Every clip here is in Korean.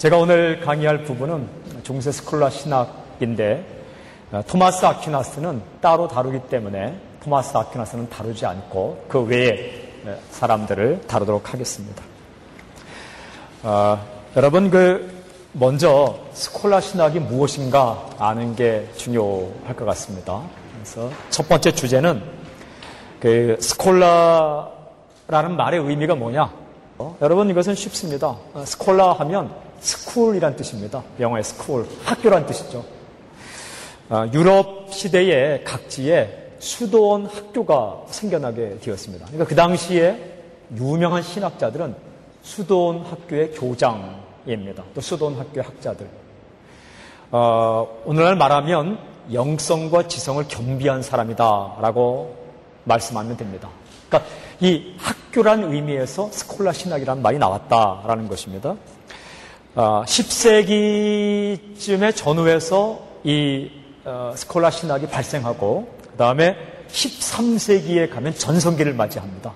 제가 오늘 강의할 부분은 중세 스콜라 신학인데 어, 토마스 아퀴나스는 따로 다루기 때문에 토마스 아퀴나스는 다루지 않고 그 외에 사람들을 다루도록 하겠습니다. 어, 여러분 그 먼저 스콜라 신학이 무엇인가 아는 게 중요할 것 같습니다. 그래서 첫 번째 주제는 그 스콜라라는 말의 의미가 뭐냐? 어? 여러분 이것은 쉽습니다. 어, 스콜라 하면 school이란 뜻입니다. 영어의 school, 학교란 뜻이죠. 어, 유럽 시대에 각지에 수도원 학교가 생겨나게 되었습니다. 그러니까 그 당시에 유명한 신학자들은 수도원 학교의 교장입니다. 또 수도원 학교의 학자들. 어, 오늘날 말하면 영성과 지성을 겸비한 사람이다라고 말씀하면 됩니다. 그러니까 이 학교란 의미에서 스콜라 신학이라는 말이 나왔다라는 것입니다. 어, 10세기쯤의 전후에서 이 어, 스콜라 신학이 발생하고 그 다음에 13세기에 가면 전성기를 맞이합니다.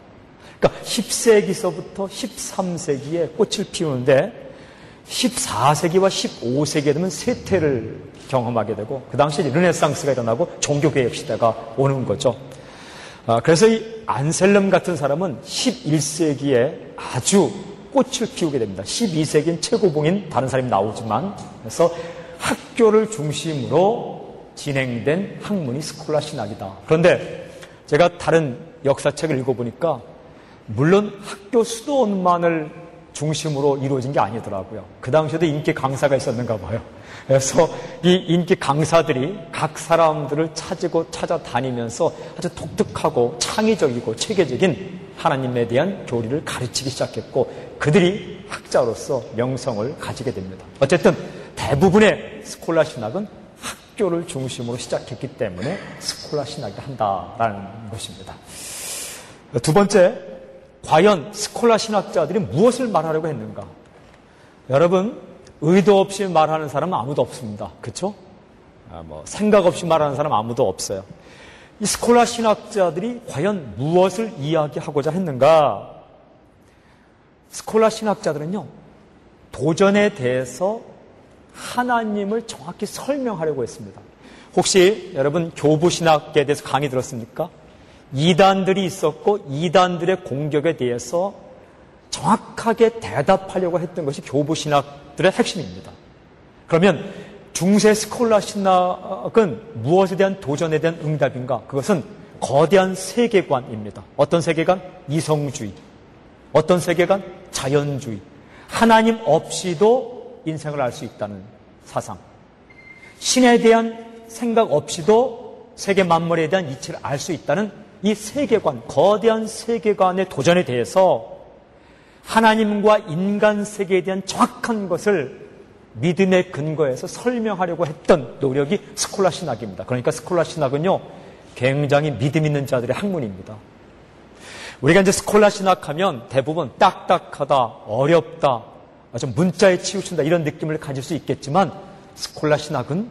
그러니까 10세기서부터 13세기에 꽃을 피우는데 14세기와 15세기에 되면 세태를 경험하게 되고 그 당시에 르네상스가 일어나고 종교개혁 시대가 오는 거죠. 아, 그래서 이 안셀름 같은 사람은 11세기에 아주 꽃을 피우게 됩니다. 12세기엔 최고봉인 다른 사람이 나오지만 그래서 학교를 중심으로 진행된 학문이 스콜라 신학이다. 그런데 제가 다른 역사책을 읽어보니까 물론 학교 수도원만을 중심으로 이루어진 게 아니더라고요. 그 당시에도 인기 강사가 있었는가 봐요. 그래서 이 인기 강사들이 각 사람들을 찾고 찾아다니면서 아주 독특하고 창의적이고 체계적인 하나님에 대한 교리를 가르치기 시작했고 그들이 학자로서 명성을 가지게 됩니다. 어쨌든 대부분의 스콜라 신학은 학교를 중심으로 시작했기 때문에 스콜라 신학이 한다라는 것입니다. 두 번째, 과연 스콜라 신학자들이 무엇을 말하려고 했는가? 여러분, 의도 없이 말하는 사람은 아무도 없습니다. 그렇죠? 아, 뭐 생각 없이 말하는 사람 아무도 없어요. 이 스콜라 신학자들이 과연 무엇을 이야기하고자 했는가? 스콜라 신학자들은요, 도전에 대해서 하나님을 정확히 설명하려고 했습니다. 혹시 여러분 교부 신학에 대해서 강의 들었습니까? 이단들이 있었고 이단들의 공격에 대해서 정확하게 대답하려고 했던 것이 교부 신학들의 핵심입니다. 그러면 중세 스콜라 신학은 무엇에 대한 도전에 대한 응답인가? 그것은 거대한 세계관입니다. 어떤 세계관? 이성주의. 어떤 세계관? 자연주의. 하나님 없이도 인생을 알 수 있다는 사상. 신에 대한 생각 없이도 세계 만물에 대한 이치를 알 수 있다는 이 세계관, 거대한 세계관의 도전에 대해서 하나님과 인간 세계에 대한 정확한 것을 믿음의 근거에서 설명하려고 했던 노력이 스콜라 신학입니다. 그러니까 스콜라 신학은요, 굉장히 믿음 있는 자들의 학문입니다. 우리가 이제 스콜라 신학하면 대부분 딱딱하다, 어렵다, 좀 문자에 치우친다 이런 느낌을 가질 수 있겠지만 스콜라 신학은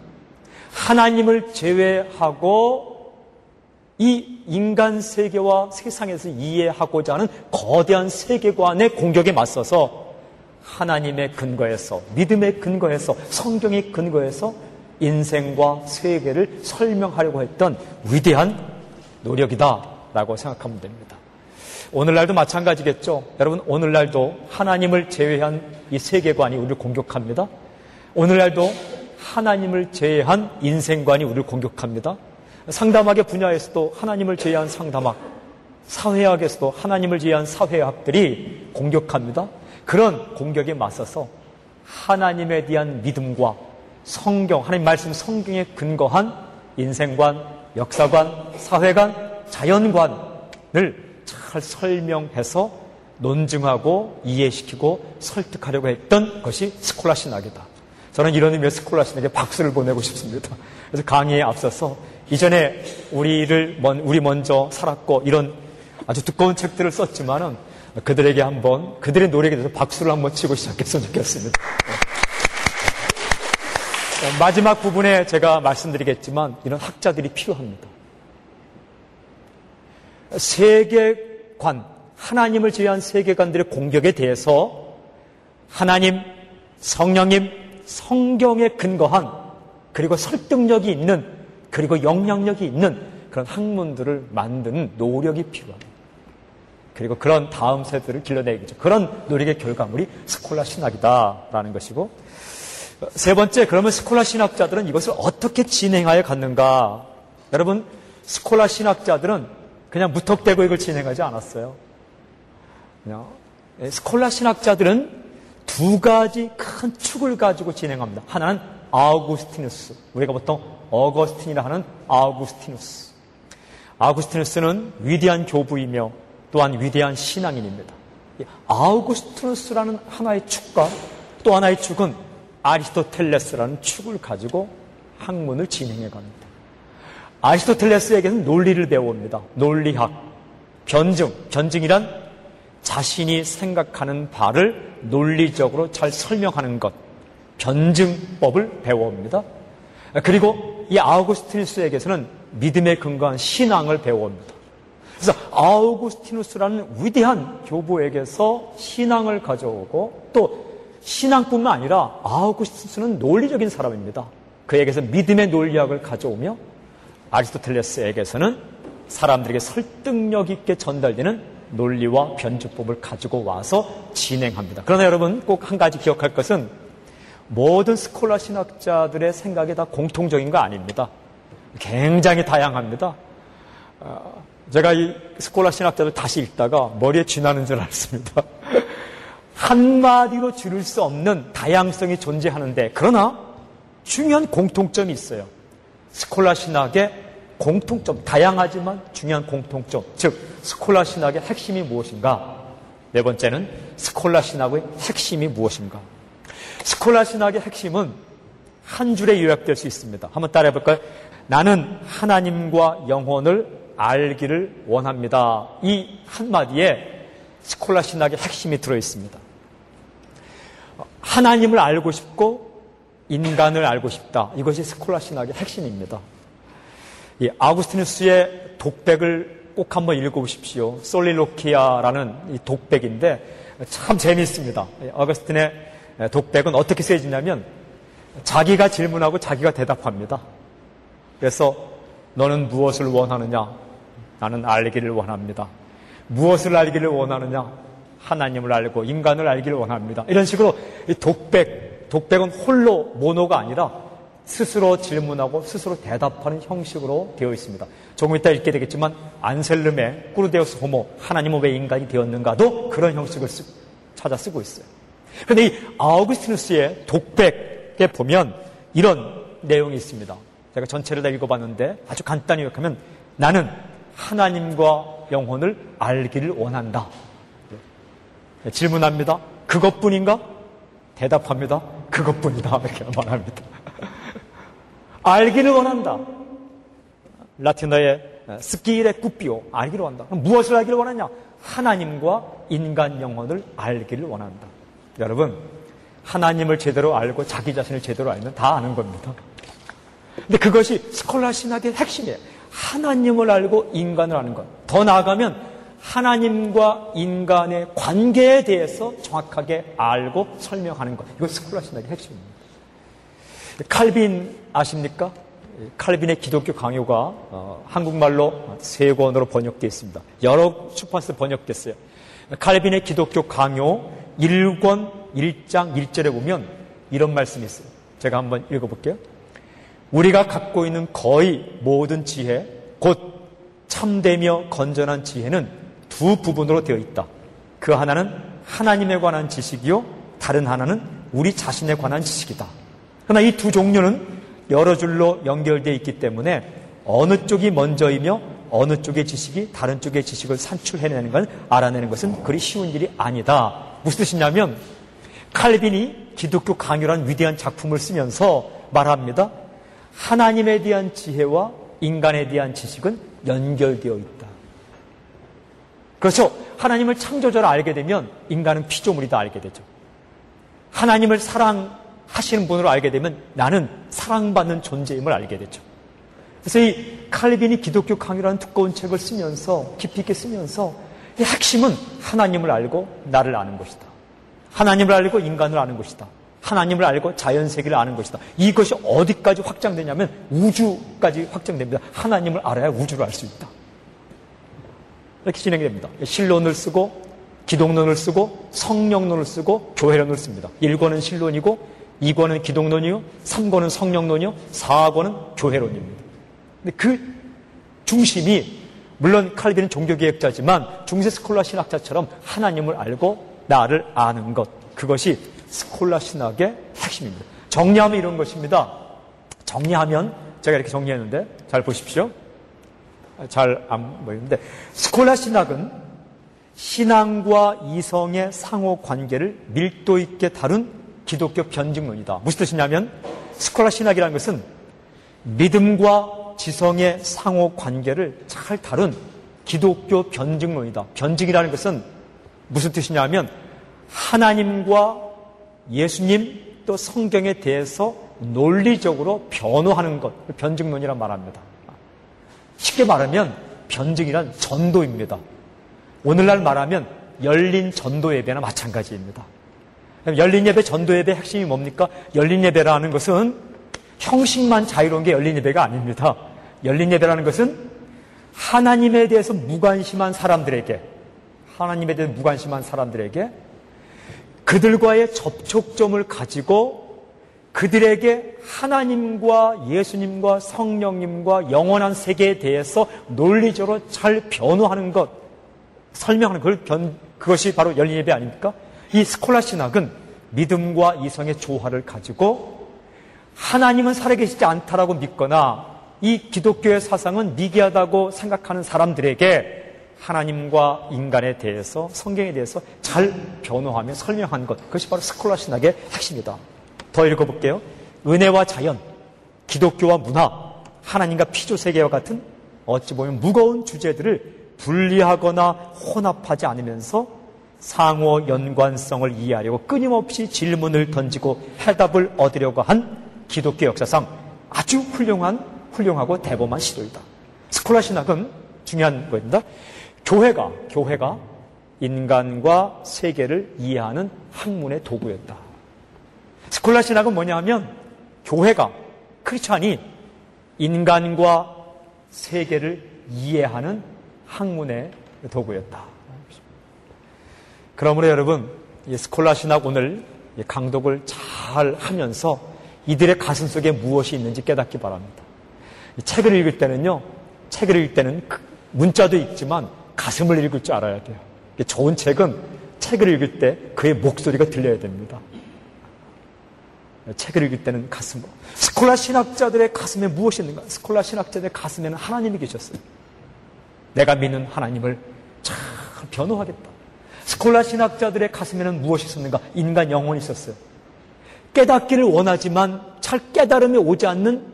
하나님을 제외하고 이 인간 세계와 세상에서 이해하고자 하는 거대한 세계관의 공격에 맞서서 하나님의 근거에서, 믿음의 근거에서, 성경의 근거에서 인생과 세계를 설명하려고 했던 위대한 노력이다라고 생각하면 됩니다. 오늘날도 마찬가지겠죠. 여러분, 오늘날도 하나님을 제외한 이 세계관이 우리를 공격합니다. 오늘날도 하나님을 제외한 인생관이 우리를 공격합니다. 상담학의 분야에서도 하나님을 제외한 상담학, 사회학에서도 하나님을 제외한 사회학들이 공격합니다. 그런 공격에 맞서서 하나님에 대한 믿음과 성경, 하나님 말씀 성경에 근거한 인생관, 역사관, 사회관, 자연관을 잘 설명해서 논증하고 이해시키고 설득하려고 했던 것이 스콜라 신학이다. 저는 이런 의미의 스콜라 신학에 박수를 보내고 싶습니다. 그래서 강의에 앞서서 이전에 우리를 우리 먼저 살았고 이런 아주 두꺼운 책들을 썼지만은 그들에게 한번 그들의 노력에 대해서 박수를 한번 치고 시작했으면 좋겠습니다. 어, 마지막 부분에 제가 말씀드리겠지만 이런 학자들이 필요합니다. 세계관, 하나님을 제외한 세계관들의 공격에 대해서 하나님 성령님 성경에 근거한 그리고 설득력이 있는 그리고 영향력이 있는 그런 학문들을 만드는 노력이 필요합니다. 그리고 그런 다음 세대를 길러내겠죠. 그런 노력의 결과물이 스콜라 신학이다라는 것이고 세 번째 그러면 스콜라 신학자들은 이것을 어떻게 진행하여 갔는가? 여러분 스콜라 신학자들은 그냥 무턱대고 이걸 진행하지 않았어요. 그냥 예, 스콜라 신학자들은 두 가지 큰 축을 가지고 진행합니다. 하나는 아우구스티누스. 우리가 보통 어거스틴이라 하는 아우구스티누스. 아우구스티누스는 위대한 교부이며 또한 위대한 신앙인입니다. 아우구스티누스라는 하나의 축과 또 하나의 축은 아리스토텔레스라는 축을 가지고 학문을 진행해 갑니다. 아리스토텔레스에게는 논리를 배웁니다. 논리학, 변증, 변증이란 자신이 생각하는 바를 논리적으로 잘 설명하는 것, 변증법을 배워옵니다. 그리고 이 아우구스티누스에게서는 믿음에 근거한 신앙을 배워옵니다. 그래서 아우구스티누스라는 위대한 교부에게서 신앙을 가져오고 또 신앙뿐만 아니라 아우구스티누스는 논리적인 사람입니다. 그에게서 믿음의 논리학을 가져오며 아리스토텔레스에게서는 사람들에게 설득력 있게 전달되는 논리와 변주법을 가지고 와서 진행합니다. 그러나 여러분 꼭 한 가지 기억할 것은 모든 스콜라 신학자들의 생각이 다 공통적인 거 아닙니다. 굉장히 다양합니다. 어, 제가 이 스콜라 신학자들 다시 읽다가 머리에 쥐나는 줄 알았습니다. 한마디로 줄일 수 없는 다양성이 존재하는데 그러나 중요한 공통점이 있어요. 스콜라 신학의 공통점, 다양하지만 중요한 공통점, 즉 스콜라 신학의 핵심이 무엇인가? 네 번째는 스콜라 신학의 핵심이 무엇인가? 스콜라 신학의 핵심은 한 줄에 요약될 수 있습니다. 한번 따라해 볼까요? 나는 하나님과 영혼을 알기를 원합니다. 이 한마디에 스콜라 신학의 핵심이 들어 있습니다. 하나님을 알고 싶고 인간을 알고 싶다. 이것이 스콜라 신학의 핵심입니다. 이 아우구스티누스의 독백을 꼭 한번 읽어보십시오. 솔리로키아라는 이 독백인데 참 재미있습니다. 아우구스틴의 독백은 어떻게 쓰여지냐면 자기가 질문하고 자기가 대답합니다. 그래서 너는 무엇을 원하느냐? 나는 알기를 원합니다. 무엇을 알기를 원하느냐? 하나님을 알고 인간을 알기를 원합니다. 이런 식으로 독백, 독백은 홀로 모노가 아니라 스스로 질문하고 스스로 대답하는 형식으로 되어 있습니다. 조금 이따 읽게 되겠지만 안셀름의 꾸르데우스 호모 하나님은 왜 인간이 되었는가도 그런 형식을 쓰, 찾아 쓰고 있어요. 그런데 이 아우구스티누스의 독백에 보면 이런 내용이 있습니다. 제가 전체를 다 읽어봤는데 아주 간단히 요약하면 나는 하나님과 영혼을 알기를 원한다. 네, 질문합니다. 그것뿐인가? 대답합니다. 그것뿐이다. 이렇게 말합니다. 알기를 원한다. 라틴어의 스키레 꾸피오 알기를 원한다. 그럼 무엇을 알기를 원하냐? 하나님과 인간 영혼을 알기를 원한다. 여러분, 하나님을 제대로 알고 자기 자신을 제대로 알면 다 아는 겁니다. 근데 그것이 스콜라 신학의 핵심이에요. 하나님을 알고 인간을 아는 것. 더 나아가면 하나님과 인간의 관계에 대해서 정확하게 알고 설명하는 것. 이거 스콜라 신학의 핵심입니다. 칼빈 아십니까? 칼빈의 기독교 강요가 어, 한국말로 세 권으로 번역되어 있습니다. 여러 출판사 번역됐어요. 칼빈의 기독교 강요 1권 1장 1절에 보면 이런 말씀이 있어요. 제가 한번 읽어볼게요. 우리가 갖고 있는 거의 모든 지혜, 곧 참되며 건전한 지혜는 두 부분으로 되어 있다. 그 하나는 하나님에 관한 지식이요, 다른 하나는 우리 자신에 관한 지식이다. 그러나 이 두 종류는 여러 줄로 연결되어 있기 때문에 어느 쪽이 먼저이며 어느 쪽의 지식이 다른 쪽의 지식을 산출해내는 걸 알아내는 것은 그리 쉬운 일이 아니다. 무슨 뜻이냐면 칼빈이 기독교 강요란 위대한 작품을 쓰면서 말합니다. 하나님에 대한 지혜와 인간에 대한 지식은 연결되어 있다. 그렇죠. 하나님을 창조자를 알게 되면 인간은 피조물이다 알게 되죠. 하나님을 사랑 하시는 분으로 알게 되면 나는 사랑받는 존재임을 알게 되죠. 그래서 이 칼빈이 기독교 강의라는 두꺼운 책을 쓰면서 깊이 있게 쓰면서 이 핵심은 하나님을 알고 나를 아는 것이다. 하나님을 알고 인간을 아는 것이다. 하나님을 알고 자연 세계를 아는 것이다. 이것이 어디까지 확장되냐면 우주까지 확장됩니다. 하나님을 알아야 우주를 알 수 있다. 이렇게 진행이 됩니다. 신론을 쓰고 기독론을 쓰고 성령론을 쓰고 교회론을 씁니다. 1권은 신론이고 2권은 기독론이요, 3권은 성령론이요, 4권은 교회론입니다. 근데 그 중심이 물론 칼빈은 종교개혁자지만 중세 스콜라 신학자처럼 하나님을 알고 나를 아는 것 그것이 스콜라 신학의 핵심입니다. 정리하면 이런 것입니다. 정리하면 제가 이렇게 정리했는데 잘 보십시오. 잘 안 보이는데 스콜라 신학은 신앙과 이성의 상호 관계를 밀도 있게 다룬 기독교 변증론이다. 무슨 뜻이냐면 스콜라 신학이라는 것은 믿음과 지성의 상호 관계를 잘 다룬 기독교 변증론이다. 변증이라는 것은 무슨 뜻이냐면 하나님과 예수님 또 성경에 대해서 논리적으로 변호하는 것, 변증론이란 말합니다. 쉽게 말하면 변증이란 전도입니다. 오늘날 말하면 열린 전도 예배나 마찬가지입니다. 열린 예배, 전도 예배 핵심이 뭡니까? 열린 예배라는 것은 형식만 자유로운 게 열린 예배가 아닙니다. 열린 예배라는 것은 하나님에 대해서 무관심한 사람들에게, 하나님에 대해서 무관심한 사람들에게 그들과의 접촉점을 가지고 그들에게 하나님과 예수님과 성령님과 영원한 세계에 대해서 논리적으로 잘 변호하는 것, 설명하는 걸 변, 그것이 바로 열린 예배 아닙니까? 이 스콜라 신학은 믿음과 이성의 조화를 가지고 하나님은 살아계시지 않다라고 믿거나 이 기독교의 사상은 미개하다고 생각하는 사람들에게 하나님과 인간에 대해서 성경에 대해서 잘 변호하며 설명한 것 그것이 바로 스콜라 신학의 핵심이다. 더 읽어볼게요. 은혜와 자연, 기독교와 문화, 하나님과 피조 세계와 같은 어찌 보면 무거운 주제들을 분리하거나 혼합하지 않으면서 상호 연관성을 이해하려고 끊임없이 질문을 던지고 해답을 얻으려고 한 기독교 역사상 아주 훌륭한, 훌륭하고 대범한 시도이다. 스콜라 신학은 중요한 거입니다. 교회가, 교회가 인간과 세계를 이해하는 학문의 도구였다. 스콜라 신학은 뭐냐 하면 교회가, 크리스찬이 인간과 세계를 이해하는 학문의 도구였다. 그러므로 여러분, 이 스콜라 신학 오늘 강독을 잘 하면서 이들의 가슴 속에 무엇이 있는지 깨닫기 바랍니다. 책을 읽을 때는요, 책을 읽을 때는 그 문자도 읽지만 가슴을 읽을 줄 알아야 돼요. 좋은 책은 책을 읽을 때 그의 목소리가 들려야 됩니다. 책을 읽을 때는 가슴. 스콜라 신학자들의 가슴에 무엇이 있는가? 스콜라 신학자들의 가슴에는 하나님이 계셨어요. 내가 믿는 하나님을 잘 변호하겠다. 스콜라 신학자들의 가슴에는 무엇이 있었는가? 인간 영혼이 있었어요. 깨닫기를 원하지만 잘 깨달음이 오지 않는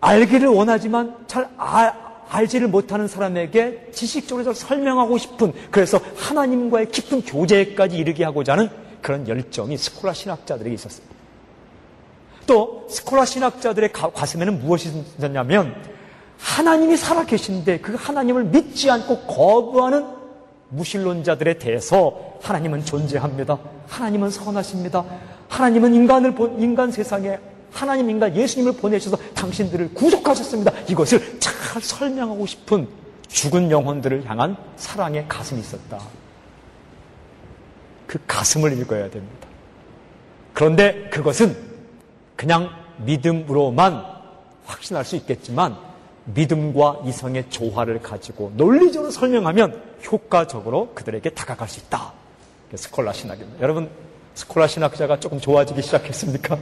알기를 원하지만 잘 아, 알지를 못하는 사람에게 지식적으로 설명하고 싶은 그래서 하나님과의 깊은 교제까지 이르게 하고자 하는 그런 열정이 스콜라 신학자들에게 있었어요. 또 스콜라 신학자들의 가슴에는 무엇이 있었냐면 하나님이 살아계신데 그 하나님을 믿지 않고 거부하는 무신론자들에 대해서 하나님은 존재합니다. 하나님은 선하십니다. 하나님은 인간을 본 인간 세상에 하나님 인간 예수님을 보내셔서 당신들을 구속하셨습니다. 이것을 잘 설명하고 싶은 죽은 영혼들을 향한 사랑의 가슴이 있었다. 그 가슴을 읽어야 됩니다. 그런데 그것은 그냥 믿음으로만 확신할 수 있겠지만 믿음과 이성의 조화를 가지고 논리적으로 설명하면 효과적으로 그들에게 다가갈 수 있다. 스콜라 신학입니다. 여러분, 스콜라 신학자가 조금 좋아지기 시작했습니까?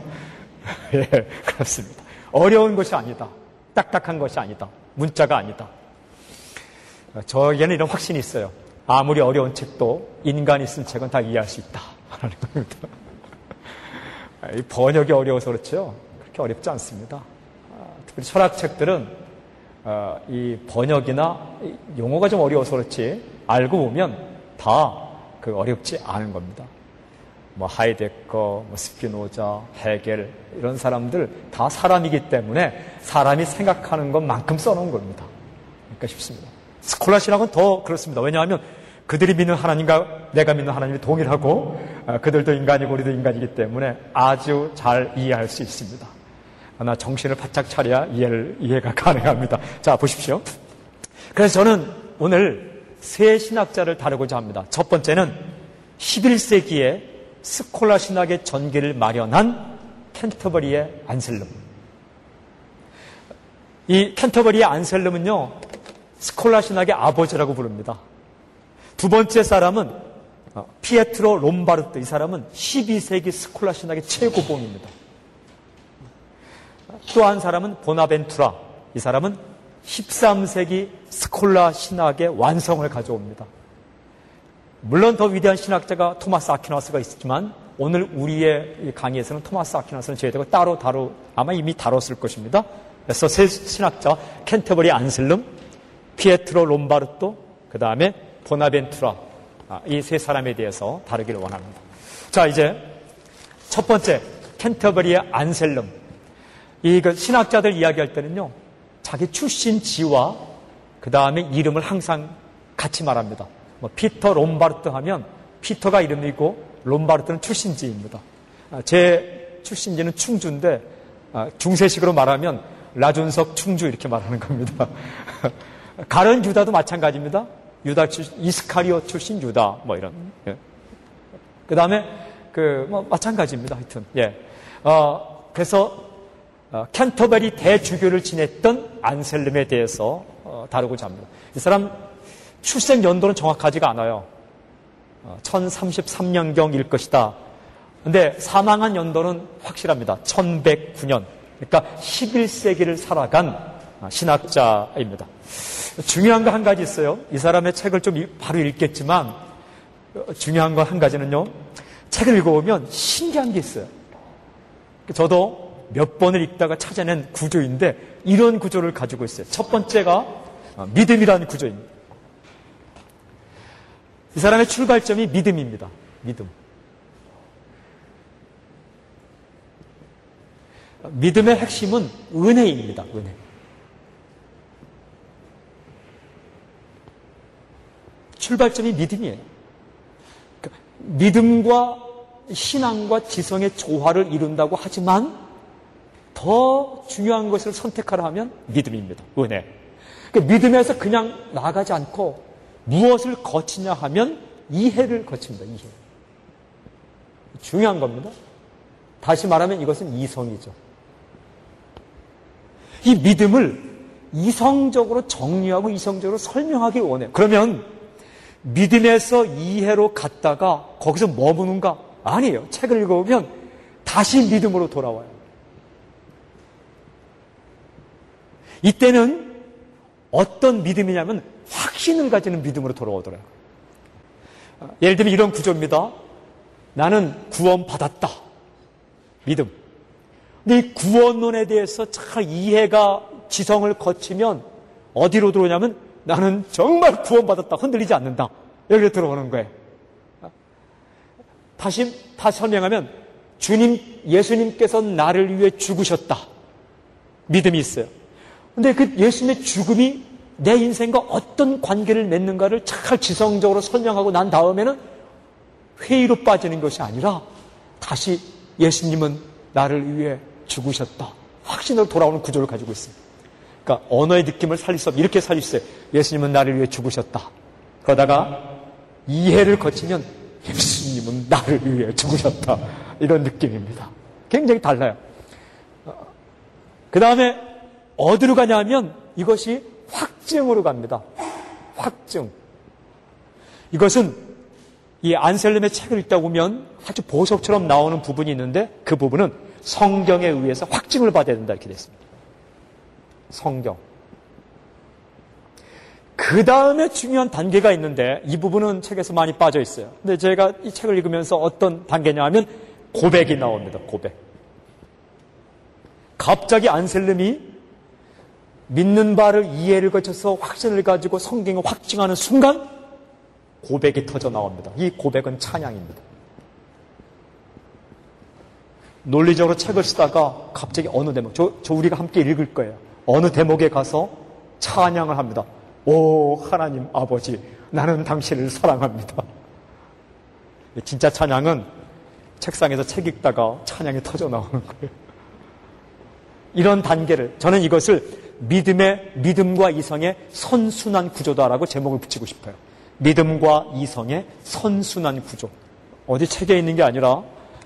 예, 그렇습니다. 어려운 것이 아니다. 딱딱한 것이 아니다. 문자가 아니다. 저에게는 이런 확신이 있어요. 아무리 어려운 책도 인간이 쓴 책은 다 이해할 수 있다. 라는 겁니다. 번역이 어려워서 그렇죠. 그렇게 어렵지 않습니다. 특히 철학책들은 어, 이 번역이나 용어가 좀 어려워서 그렇지 알고 보면 다 그 어렵지 않은 겁니다. 뭐 하이데커, 뭐 스피노자, 헤겔 이런 사람들 다 사람이기 때문에 사람이 생각하는 것만큼 써놓은 겁니다. 그러니까 쉽습니다. 스콜라 신학은 더 그렇습니다. 왜냐하면 그들이 믿는 하나님과 내가 믿는 하나님이 동일하고 어, 그들도 인간이고 우리도 인간이기 때문에 아주 잘 이해할 수 있습니다. 하나 정신을 바짝 차려야 이해를, 이해가 가능합니다. 자, 보십시오. 그래서 저는 오늘 세 신학자를 다루고자 합니다. 첫 번째는 11세기에 스콜라 신학의 전기를 마련한 캔터버리의 안셀름. 이 캔터버리의 안셀름은요, 스콜라 신학의 아버지라고 부릅니다. 두 번째 사람은 어, 피에트로 롬바르트 이 사람은 12세기 스콜라 신학의 최고봉입니다. 또 한 사람은 보나벤투라 이 사람은 13세기 스콜라 신학의 완성을 가져옵니다. 물론 더 위대한 신학자가 토마스 아퀴나스가 있지만 오늘 우리의 강의에서는 토마스 아퀴나스는 제외되고 따로 다루 아마 이미 다뤘을 것입니다. 그래서 세 신학자 켄터버리 안슬름, 피에트로 롬바르토, 그 다음에 보나벤투라 아, 이세 사람에 대해서 다루기를 원합니다. 자 이제 첫 번째 캔터버리의 안셀름 이그 신학자들 이야기할 때는요 자기 출신 지와 그 다음에 이름을 항상 같이 말합니다. 뭐 피터 롬바르트 하면 피터가 이름이고 롬바르트는 출신지입니다. 아, 제 출신지는 충주인데 아, 중세식으로 말하면 라준석 충주 이렇게 말하는 겁니다. 가른 유다도 마찬가지입니다. 유다 출신, 이스카리오 출신 유다, 뭐 이런. 예. 그 다음에, 그, 뭐, 마찬가지입니다. 하여튼. 예. 어, 그래서, 어, 캔터베리 대주교를 지냈던 안셀름에 대해서 어, 다루고자 합니다. 이 사람 출생 연도는 정확하지가 않아요. 어, 1033년경일 것이다. 근데 사망한 연도는 확실합니다. 1109년. 그러니까 11세기를 살아간 신학자입니다. 중요한 거 한 가지 있어요. 이 사람의 책을 좀 바로 읽겠지만 중요한 거 한 가지는요. 책을 읽어보면 신기한 게 있어요. 저도 몇 번을 읽다가 찾아낸 구조인데 이런 구조를 가지고 있어요. 첫 번째가 믿음이라는 구조입니다. 이 사람의 출발점이 믿음입니다. 믿음. 믿음의 핵심은 은혜입니다. 은혜. 출발점이 믿음이에요. 그러니까 믿음과 신앙과 지성의 조화를 이룬다고 하지만 더 중요한 것을 선택하라 하면 믿음입니다. 은혜. 그러니까 믿음에서 그냥 나가지 않고 무엇을 거치냐 하면 이해를 거칩니다. 이해. 중요한 겁니다. 다시 말하면 이것은 이성이죠. 이 믿음을 이성적으로 정리하고 이성적으로 설명하기 원해요. 그러면 믿음에서 이해로 갔다가 거기서 머무는가? 아니에요. 책을 읽어보면 다시 믿음으로 돌아와요. 이때는 어떤 믿음이냐면 확신을 가지는 믿음으로 돌아오더라고요. 예를 들면 이런 구조입니다. 나는 구원받았다. 믿음. 근데 이 구원론에 대해서 잘 이해가 지성을 거치면 어디로 들어오냐면 나는 정말 구원받았다. 흔들리지 않는다. 여기로 들어오는 거예요. 다시, 다시 설명하면 주님, 예수님께서 나를 위해 죽으셨다. 믿음이 있어요. 근데 그 예수님의 죽음이 내 인생과 어떤 관계를 맺는가를 잘 지성적으로 설명하고 난 다음에는 회의로 빠지는 것이 아니라 다시 예수님은 나를 위해 죽으셨다. 확신으로 돌아오는 구조를 가지고 있습니다. 그러니까 언어의 느낌을 살릴 수 없, 이렇게 살릴 수 있어요. 예수님은 나를 위해 죽으셨다. 그러다가 이해를 거치면 예수님은 나를 위해 죽으셨다. 이런 느낌입니다. 굉장히 달라요. 그 다음에 어디로 가냐면 이것이 확증으로 갑니다. 확증. 이것은 이 안셀름의 책을 읽다 보면 아주 보석처럼 나오는 부분이 있는데 그 부분은 성경에 의해서 확증을 받아야 된다 이렇게 됐습니다. 성경. 그 다음에 중요한 단계가 있는데 이 부분은 책에서 많이 빠져 있어요. 근데 제가 이 책을 읽으면서 어떤 단계냐 하면 고백이 나옵니다. 고백. 갑자기 안셀름이 믿는 바를 이해를 거쳐서 확신을 가지고 성경을 확증하는 순간 고백이 터져 나옵니다. 이 고백은 찬양입니다. 논리적으로 책을 쓰다가 갑자기 어느 대목, 저, 저 우리가 함께 읽을 거예요. 어느 대목에 가서 찬양을 합니다. 오, 하나님 아버지, 나는 당신을 사랑합니다. 진짜 찬양은 책상에서 책 읽다가 찬양이 터져 나오는 거예요. 이런 단계를 저는 이것을 믿음의 믿음과 이성의 선순환 구조다라고 제목을 붙이고 싶어요. 믿음과 이성의 선순환 구조. 어디 책에 있는 게 아니라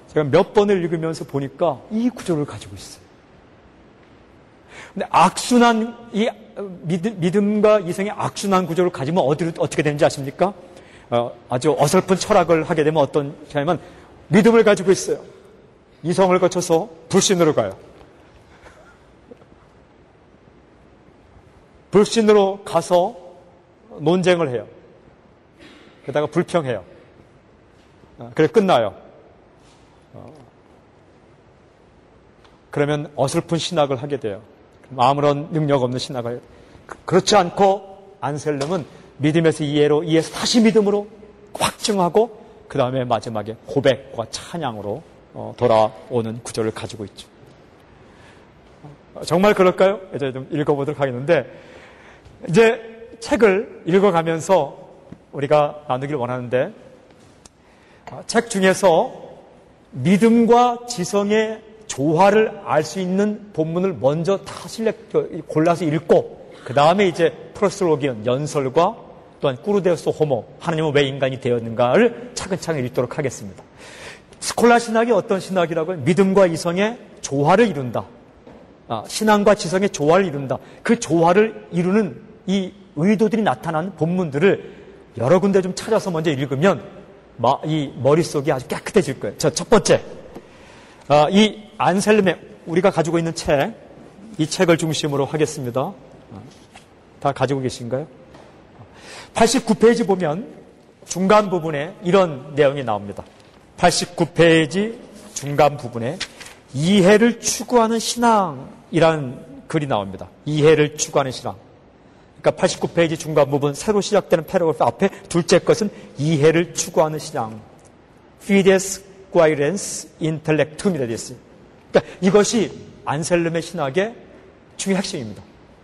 제가 몇 번을 읽으면서 보니까 이 구조를 가지고 있어요. 근데 악순환, 이 믿음, 과 이성의 악순환 구조를 가지면 어디로, 어떻게 되는지 아십니까? 어, 아주 어설픈 철학을 하게 되면 어떤, 하면 믿음을 가지고 있어요. 이성을 거쳐서 불신으로 가요. 불신으로 가서 논쟁을 해요. 게다가 불평해요. 어, 그래 끝나요. 어, 그러면 어설픈 신학을 하게 돼요. 아무런 능력 없는 신학을 그, 그렇지 않고 안셀름은 믿음에서 이해로 이해해서 다시 믿음으로 확증하고 그 다음에 마지막에 고백과 찬양으로 어, 돌아오는 구조를 가지고 있죠. 정말 그럴까요? 이제 좀 읽어보도록 하겠는데 이제 책을 읽어가면서 우리가 나누길 원하는데 아, 책 중에서 믿음과 지성의 조화를 알 수 있는 본문을 먼저 다 실렉 골라서 읽고 그 다음에 이제 프로스로기언 연설과 또한 꾸르데우스 호모 하나님은 왜 인간이 되었는가를 차근차근 읽도록 하겠습니다. 스콜라 신학이 어떤 신학이라고요? 믿음과 이성의 조화를 이룬다. 아, 신앙과 지성의 조화를 이룬다. 그 조화를 이루는 이 의도들이 나타난 본문들을 여러 군데 좀 찾아서 먼저 읽으면 이 머릿속이 아주 깨끗해질 거예요. 첫 번째, 아, 이 안셀름의 우리가 가지고 있는 책, 이 책을 중심으로 하겠습니다. 다 가지고 계신가요? 89페이지 보면 중간 부분에 이런 내용이 나옵니다. 89페이지 중간 부분에 이해를 추구하는 신앙이라는 글이 나옵니다. 이해를 추구하는 신앙. 그러니까 89페이지 중간 부분 새로 시작되는 paragraph 앞에 둘째 것은 이해를 추구하는 신앙. fides quaerens intellectum이라 되어 있어요. 그러니까 이것이 안셀름의 신학의 중요 핵심입니다.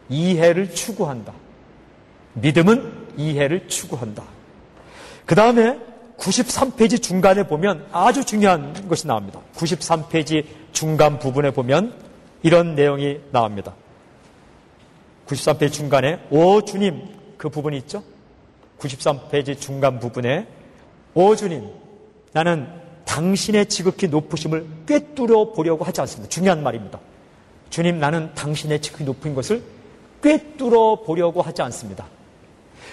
이해를 추구한다. 믿음은 이해를 추구한다. 그 다음에 93페이지 중간에 보면 아주 중요한 것이 나옵니다. 93페이지 중간 부분에 보면 이런 내용이 나옵니다. 93페이지 중간에 오 주님 그 부분이 있죠? 93페이지 중간 부분에 오 주님 나는 당신의 지극히 높으심을 꿰뚫어 보려고 하지 않습니다. 중요한 말입니다. 주님, 나는 당신의 지극히 높은 것을 꿰뚫어 보려고 하지 않습니다.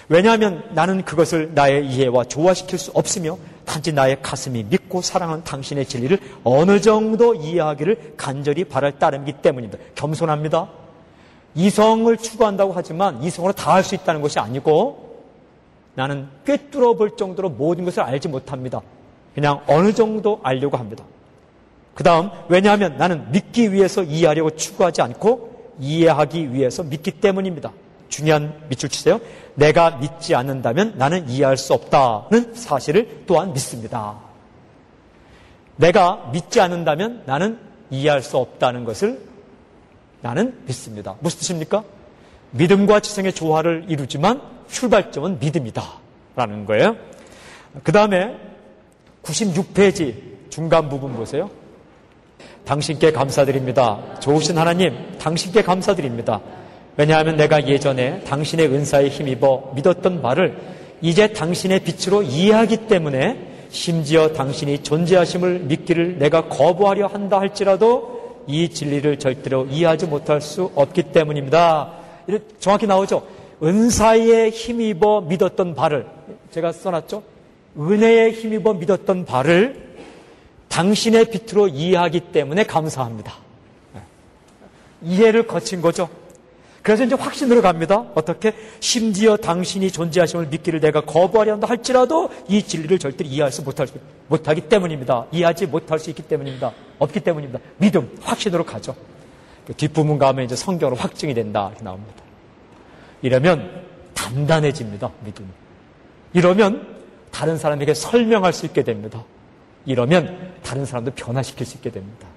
왜냐하면 나는 그것을 나의 이해와 조화시킬 수 없으며 단지 나의 가슴이 믿고 사랑하는 당신의 진리를 어느 정도 이해하기를 간절히 바랄 따름이기 때문입니다. 겸손합니다. 이성을 추구한다고 하지만 이성으로 다 할 수 있다는 것이 아니고 나는 꿰뚫어 볼 정도로 모든 것을 알지 못합니다. 그냥 어느 정도 알려고 합니다. 그 다음, 왜냐하면 나는 믿기 위해서 이해하려고 추구하지 않고 이해하기 위해서 믿기 때문입니다. 중요한 밑줄 치세요. 내가 믿지 않는다면 나는 이해할 수 없다는 사실을 또한 믿습니다. 내가 믿지 않는다면 나는 이해할 수 없다는 것을 나는 믿습니다. 무슨 뜻입니까? 믿음과 지성의 조화를 이루지만 출발점은 믿음이다. 라는 거예요. 그 다음에 96페이지 중간 부분 보세요. 당신께 감사드립니다. 좋으신 하나님, 당신께 감사드립니다. 왜냐하면 내가 예전에 당신의 은사에 힘입어 믿었던 말을 이제 당신의 빛으로 이해하기 때문에 심지어 당신이 존재하심을 믿기를 내가 거부하려 한다 할지라도 이 진리를 절대로 이해하지 못할 수 없기 때문입니다. 이렇게 정확히 나오죠. 은사에 힘입어 믿었던 바를 제가 써놨죠. 은혜에 힘입어 믿었던 바를 당신의 빛으로 이해하기 때문에 감사합니다. 네. 이해를 거친 거죠. 그래서 이제 확신으로 갑니다. 어떻게? 심지어 당신이 존재하심을 믿기를 내가 거부하려 한다 할지라도 이 진리를 절대로 이해할 수 못할, 못하기 때문입니다. 이해하지 못할 수 있기 때문입니다. 없기 때문입니다. 믿음, 확신으로 가죠. 그 뒷부분 가면 이제 성경으로 확증이 된다. 이렇게 나옵니다. 이러면 단단해집니다. 믿음이. 이러면 다른 사람에게 설명할 수 있게 됩니다. 이러면 다른 사람도 변화시킬 수 있게 됩니다.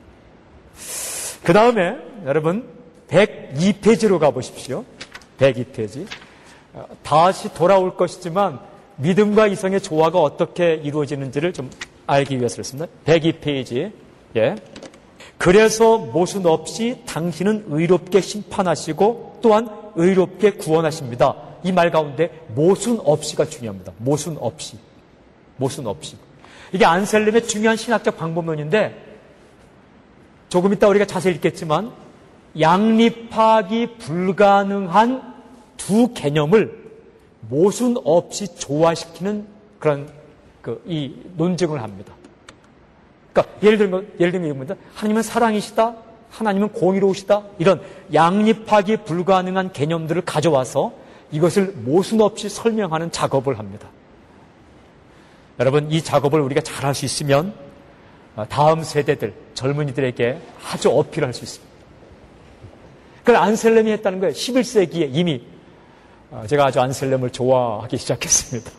그 다음에 여러분 102페이지로 가보십시오. 102페이지. 다시 돌아올 것이지만 믿음과 이성의 조화가 어떻게 이루어지는지를 좀 알기 위해서 그렇습니다. 102페이지. 예. 그래서 모순 없이 당신은 의롭게 심판하시고 또한 의롭게 구원하십니다. 이 말 가운데 모순 없이가 중요합니다. 모순 없이. 모순 없이. 이게 안셀름의 중요한 신학적 방법론인데 조금 이따 우리가 자세히 읽겠지만 양립하기 불가능한 두 개념을 모순 없이 조화시키는 그런 그 이 논증을 합니다. 그러니까 예를 들면 예를 들면 이겁니다. 하나님은 사랑이시다. 하나님은 공의로우시다. 이런 양립하기 불가능한 개념들을 가져와서 이것을 모순 없이 설명하는 작업을 합니다. 여러분 이 작업을 우리가 잘 할 수 있으면 다음 세대들 젊은이들에게 아주 어필할 수 있습니다. 그걸 안셀렘이 했다는 거예요. 11세기에 이미 어, 제가 아주 안셀렘을 좋아하기 시작했습니다.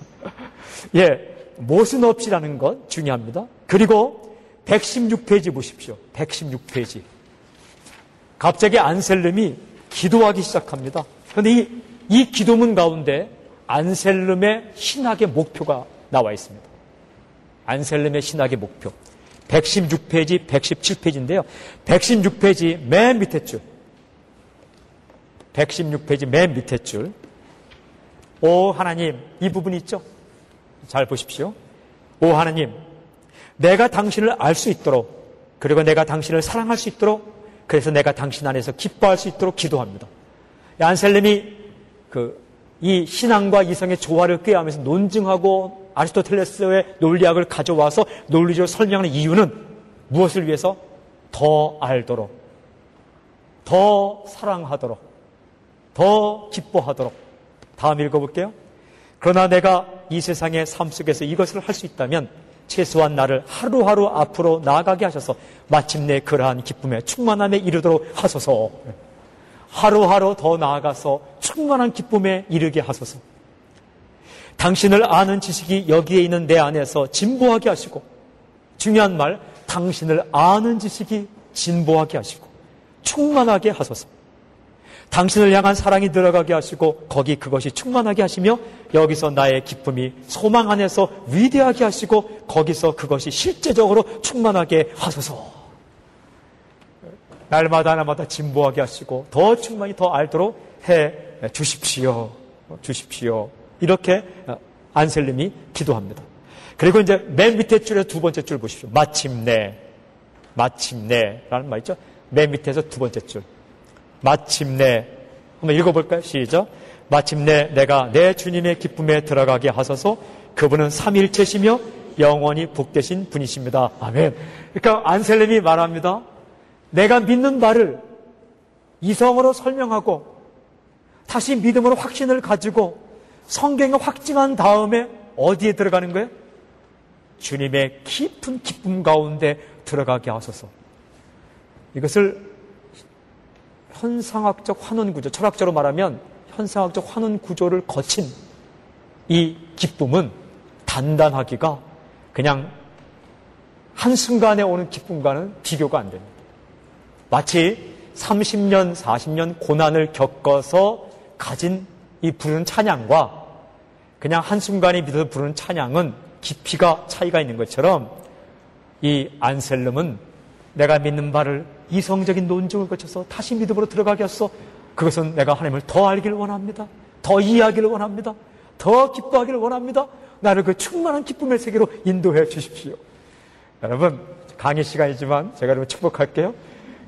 예, 모순 없이라는 것 중요합니다. 그리고 116페이지 보십시오. 116페이지. 갑자기 안셀름이 기도하기 시작합니다. 그런데 이, 이 기도문 가운데 안셀름의 신학의 목표가 나와 있습니다. 안셀름의 신학의 목표. 116페이지, 117페이지인데요. 116페이지 맨 밑에 줄. 116페이지 맨 밑에 줄. 오 하나님 이 부분 있죠? 잘 보십시오. 오 하나님 내가 당신을 알 수 있도록 그리고 내가 당신을 사랑할 수 있도록 그래서 내가 당신 안에서 기뻐할 수 있도록 기도합니다. 안셀렘이 그 이 신앙과 이성의 조화를 꾀하면서 논증하고 아리스토텔레스의 논리학을 가져와서 논리적으로 설명하는 이유는 무엇을 위해서 더 알도록, 더 사랑하도록, 더 기뻐하도록 다음 읽어볼게요. 그러나 내가 이 세상의 삶 속에서 이것을 할 수 있다면 최소한 나를 하루하루 앞으로 나아가게 하셔서 마침내 그러한 기쁨에 충만함에 이르도록 하소서. 하루하루 더 나아가서 충만한 기쁨에 이르게 하소서. 당신을 아는 지식이 여기에 있는 내 안에서 진보하게 하시고 중요한 말, 당신을 아는 지식이 진보하게 하시고 충만하게 하소서. 당신을 향한 사랑이 들어가게 하시고 거기 그것이 충만하게 하시며 여기서 나의 기쁨이 소망 안에서 위대하게 하시고 거기서 그것이 실제적으로 충만하게 하소서. 날마다 날마다 진보하게 하시고 더 충만히 더 알도록 해 주십시오. 주십시오. 이렇게 안셀림이 기도합니다. 그리고 이제 맨 밑에 줄에 두 번째 줄 보십시오. 마침내. 마침내라는 말 있죠? 맨 밑에서 두 번째 줄. 마침내 한번 읽어볼까요? 시작. 마침내 내가 내 주님의 기쁨에 들어가게 하소서 그분은 삼일체시며 영원히 복되신 분이십니다. 아멘. 그러니까 안셀렘이 말합니다. 내가 믿는 바를 이성으로 설명하고 다시 믿음으로 확신을 가지고 성경을 확증한 다음에 어디에 들어가는 거예요? 주님의 깊은 기쁨 가운데 들어가게 하소서. 이것을 현상학적 환원 구조, 철학적으로 말하면 현상학적 환원 구조를 거친 이 기쁨은 단단하기가 그냥 한순간에 오는 기쁨과는 비교가 안 됩니다. 마치 30년, 40년 고난을 겪어서 가진 이 부르는 찬양과 그냥 한순간에 믿어서 부르는 찬양은 깊이가 차이가 있는 것처럼 이 안셀름은 내가 믿는 바를 이성적인 논증을 거쳐서 다시 믿음으로 들어가게 했어. 그것은 내가 하나님을 더 알기를 원합니다. 더 이해하기를 원합니다. 더 기뻐하기를 원합니다. 나를 그 충만한 기쁨의 세계로 인도해 주십시오. 여러분, 강의 시간이지만 제가 여러분 축복할게요.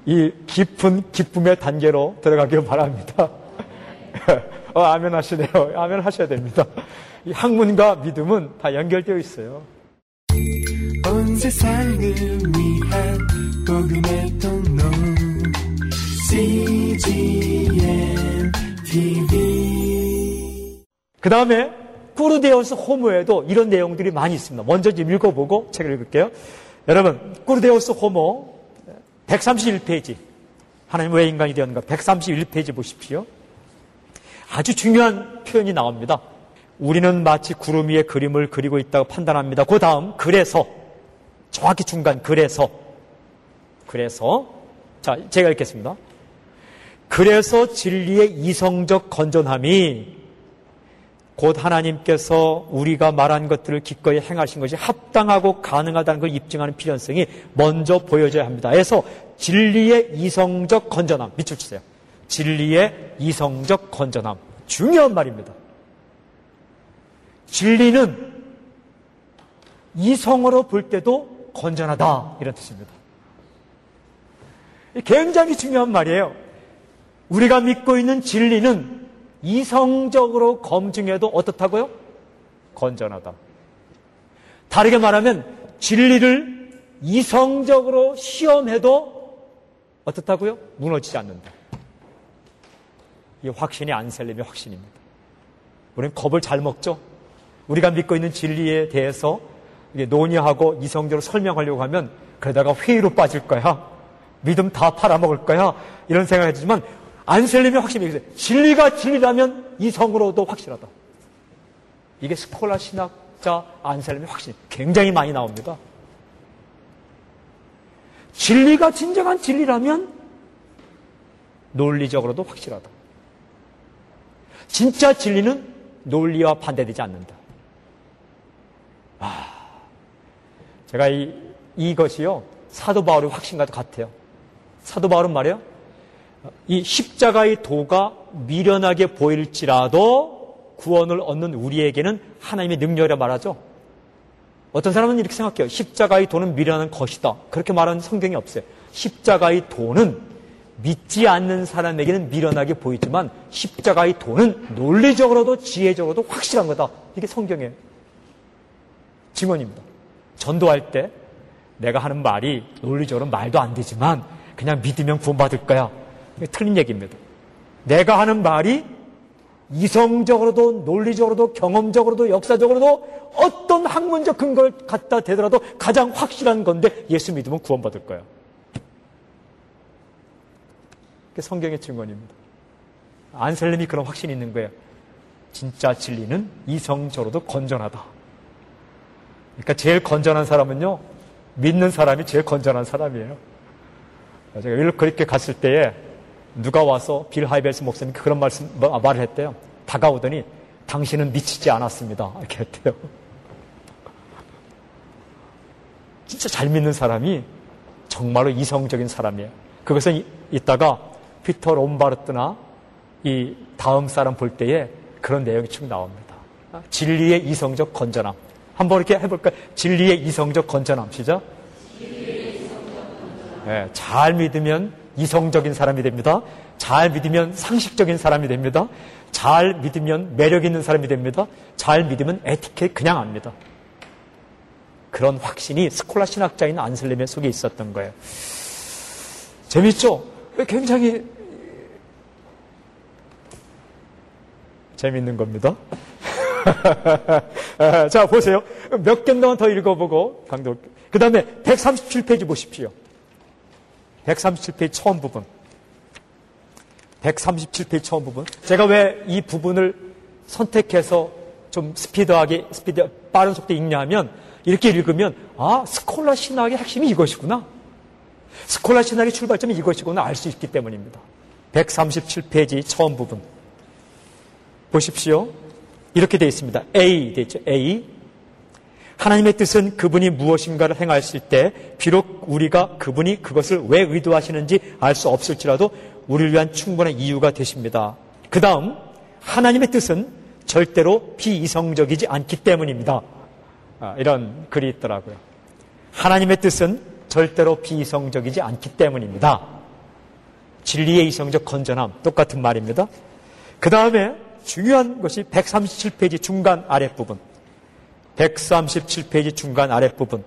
이 깊은 기쁨의 단계로 들어가길 바랍니다. 어, 아멘 하시네요. 아멘 하셔야 됩니다. 이 학문과 믿음은 다 연결되어 있어요. 그 다음에 꾸르데오스 호모에도 이런 내용들이 많이 있습니다. 먼저 좀 읽어보고 책을 읽을게요. 여러분, 꾸르데오스 호모 131페이지 하나님 왜 인간이 되었는가 131페이지 보십시오. 아주 중요한 표현이 나옵니다. 우리는 마치 구름 위에 그림을 그리고 있다고 판단합니다. 그 다음 그래서 정확히 중간 그래서 그래서 자 제가 읽겠습니다. 그래서 진리의 이성적 건전함이 곧 하나님께서 우리가 말한 것들을 기꺼이 행하신 것이 합당하고 가능하다는 걸 입증하는 필연성이 먼저 보여져야 합니다. 그래서 진리의 이성적 건전함 밑줄 치세요. 진리의 이성적 건전함 중요한 말입니다. 진리는 이성으로 볼 때도 건전하다 이런 뜻입니다. 굉장히 중요한 말이에요. 우리가 믿고 있는 진리는 이성적으로 검증해도 어떻다고요? 건전하다. 다르게 말하면 진리를 이성적으로 시험해도 어떻다고요? 무너지지 않는다. 이 확신이 안셀림의 확신입니다. 우리는 겁을 잘 먹죠? 우리가 믿고 있는 진리에 대해서 논의하고 이성적으로 설명하려고 하면 그러다가 회의로 빠질 거야. 믿음 다 팔아먹을 거야. 이런 생각을 했지만 안셀림의 확신이 있어요. 진리가 진리라면 이 성으로도 확실하다. 이게 스콜라 신학자 안셀림의 확신. 굉장히 많이 나옵니다. 진리가 진정한 진리라면 논리적으로도 확실하다. 진짜 진리는 논리와 반대되지 않는다. 아, 제가 이, 이것이요, 사도 바울의 확신과도 같아요. 사도 바울은 말이에요. 이 십자가의 도가 미련하게 보일지라도 구원을 얻는 우리에게는 하나님의 능력이라 말하죠. 어떤 사람은 이렇게 생각해요. 십자가의 도는 미련한 것이다. 그렇게 말하는 성경이 없어요. 십자가의 도는 믿지 않는 사람에게는 미련하게 보이지만 십자가의 도는 논리적으로도 지혜적으로도 확실한 거다. 이게 성경의 증언입니다. 전도할 때 내가 하는 말이 논리적으로 말도 안 되지만 그냥 믿으면 구원받을 거야. 틀린 얘기입니다. 내가 하는 말이 이성적으로도 논리적으로도 경험적으로도 역사적으로도 어떤 학문적 근거를 갖다 대더라도 가장 확실한 건데 예수 믿으면 구원받을 거야. 그게 성경의 증언입니다. 안셀림이 그런 확신이 있는 거예요. 진짜 진리는 이성적으로도 건전하다. 그러니까 제일 건전한 사람은요, 믿는 사람이 제일 건전한 사람이에요. 제가 그렇게 갔을 때에 누가 와서 빌 하이벨스 목사님 그런 말씀, 뭐, 말을 했대요. 다가오더니 당신은 미치지 않았습니다. 이렇게 했대요. 진짜 잘 믿는 사람이 정말로 이성적인 사람이에요. 그것은 이따가 피터 롬바르트나 이 다음 사람 볼 때에 그런 내용이 쭉 나옵니다. 진리의 이성적 건전함. 한번 이렇게 해볼까요? 진리의 이성적 건전함. 시작. 네, 잘 믿으면 이성적인 사람이 됩니다. 잘 믿으면 상식적인 사람이 됩니다. 잘 믿으면 매력 있는 사람이 됩니다. 잘 믿으면 에티켓 그냥 압니다. 그런 확신이 스콜라 신학자인 안슬렘의 속에 있었던 거예요. 재밌죠? 굉장히 재밌는 겁니다. 자, 보세요. 몇 개만 더 읽어보고 강도. 그 다음에 137페이지 보십시오. 137페이지 처음 부분. 137페이지 처음 부분. 제가 왜 이 부분을 선택해서 좀 스피드하게, 스피드, 빠른 속도에 읽냐 하면, 이렇게 읽으면, 아, 스콜라 신학의 핵심이 이것이구나. 스콜라 신학의 출발점이 이것이구나 알 수 있기 때문입니다. 137페이지 처음 부분. 보십시오. 이렇게 되어 있습니다. A 되어 있죠. A. 하나님의 뜻은 그분이 무엇인가를 행하실 때 비록 우리가 그분이 그것을 왜 의도하시는지 알 수 없을지라도 우리를 위한 충분한 이유가 되십니다. 그 다음 하나님의 뜻은 절대로 비이성적이지 않기 때문입니다. 아, 이런 글이 있더라고요. 하나님의 뜻은 절대로 비이성적이지 않기 때문입니다. 진리의 이성적 건전함 똑같은 말입니다. 그 다음에 중요한 것이 137페이지 중간 아랫부분. 137페이지 중간 아랫부분.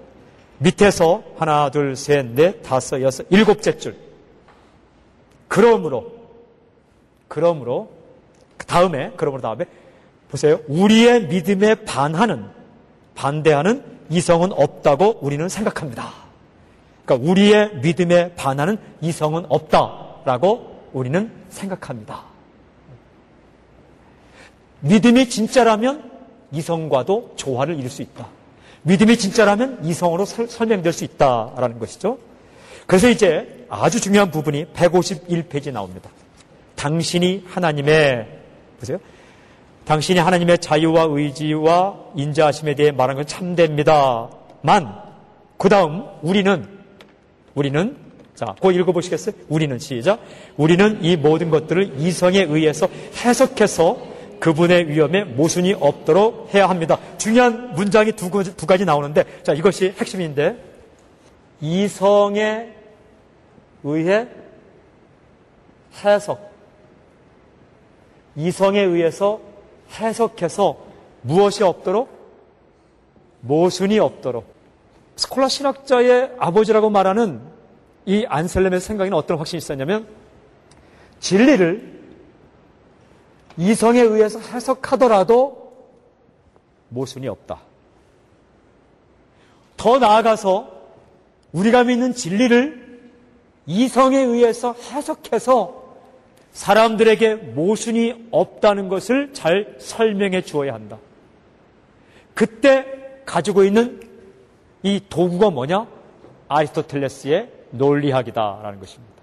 밑에서 하나, 둘, 셋, 넷, 다섯, 여섯, 일곱째 줄. 그러므로, 그러므로, 다음에, 그러므로 다음에, 보세요. 우리의 믿음에 반하는, 반대하는 이성은 없다고 우리는 생각합니다. 그러니까 우리의 믿음에 반하는 이성은 없다라고 우리는 생각합니다. 믿음이 진짜라면 이성과도 조화를 이룰 수 있다. 믿음이 진짜라면 이성으로 설, 설명될 수 있다라는 것이죠. 그래서 이제 아주 중요한 부분이 151페이지 나옵니다. 당신이 하나님의 보세요. 당신이 하나님의 자유와 의지와 인자하심에 대해 말한 건 참됩니다만 그 다음 우리는 우리는 자, 그 읽어 보시겠어요? 우리는 시작. 우리는 이 모든 것들을 이성에 의해서 해석해서 그분의 위험에 모순이 없도록 해야 합니다. 중요한 문장이 두, 두 가지 나오는데, 자, 이것이 핵심인데, 이성에 의해 해석. 이성에 의해서 해석해서 무엇이 없도록? 모순이 없도록. 스콜라 신학자의 아버지라고 말하는 이 안셀렘의 생각에는 어떤 확신이 있었냐면 진리를 이성에 의해서 해석하더라도 모순이 없다. 더 나아가서 우리가 믿는 진리를 이성에 의해서 해석해서 사람들에게 모순이 없다는 것을 잘 설명해 주어야 한다. 그때 가지고 있는 이 도구가 뭐냐? 아리스토텔레스의 논리학이다라는 것입니다.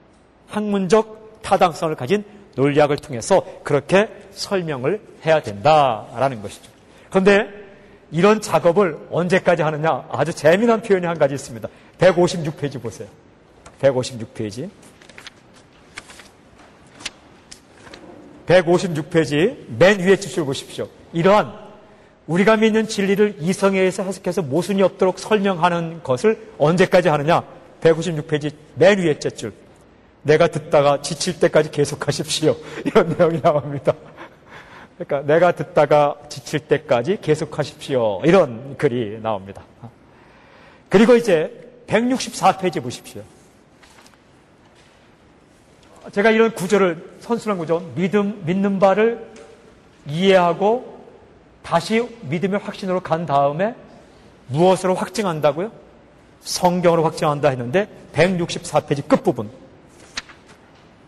학문적 타당성을 가진 논리학을 통해서 그렇게 설명을 해야 된다라는 것이죠. 그런데 이런 작업을 언제까지 하느냐? 아주 재미난 표현이 한 가지 있습니다. 156페이지 보세요. 156페이지. 156페이지 맨 위에 주실 보십시오. 이러한 우리가 믿는 진리를 이성에 의해서 해석해서 모순이 없도록 설명하는 것을 언제까지 하느냐? 156페이지 맨 위에 째줄. 내가 듣다가 지칠 때까지 계속하십시오. 이런 내용이 나옵니다. 그러니까 내가 듣다가 지칠 때까지 계속하십시오. 이런 글이 나옵니다. 그리고 이제 164페이지 보십시오. 제가 이런 구조를 선순환 구조, 믿음 믿는 바를 이해하고 다시 믿음의 확신으로 간 다음에 무엇으로 확증한다고요? 성경으로 확증한다 했는데 164페이지 끝부분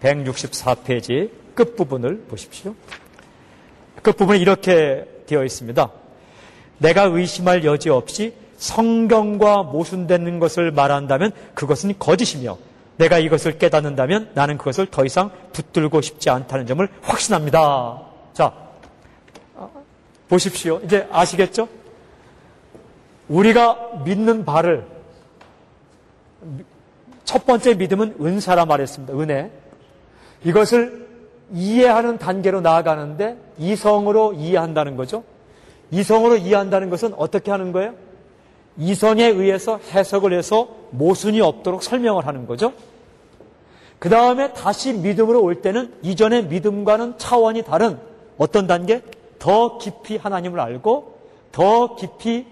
164페이지 끝부분을 보십시오. 끝부분에 이렇게 되어 있습니다. 내가 의심할 여지 없이 성경과 모순되는 것을 말한다면 그것은 거짓이며 내가 이것을 깨닫는다면 나는 그것을 더 이상 붙들고 싶지 않다는 점을 확신합니다. 자, 보십시오. 이제 아시겠죠? 우리가 믿는 바를 첫 번째 믿음은 은사라 말했습니다. 은혜. 이것을 이해하는 단계로 나아가는데 이성으로 이해한다는 거죠. 이성으로 이해한다는 것은 어떻게 하는 거예요? 이성에 의해서 해석을 해서 모순이 없도록 설명을 하는 거죠. 그 다음에 다시 믿음으로 올 때는 이전의 믿음과는 차원이 다른 어떤 단계? 더 깊이 하나님을 알고 더 깊이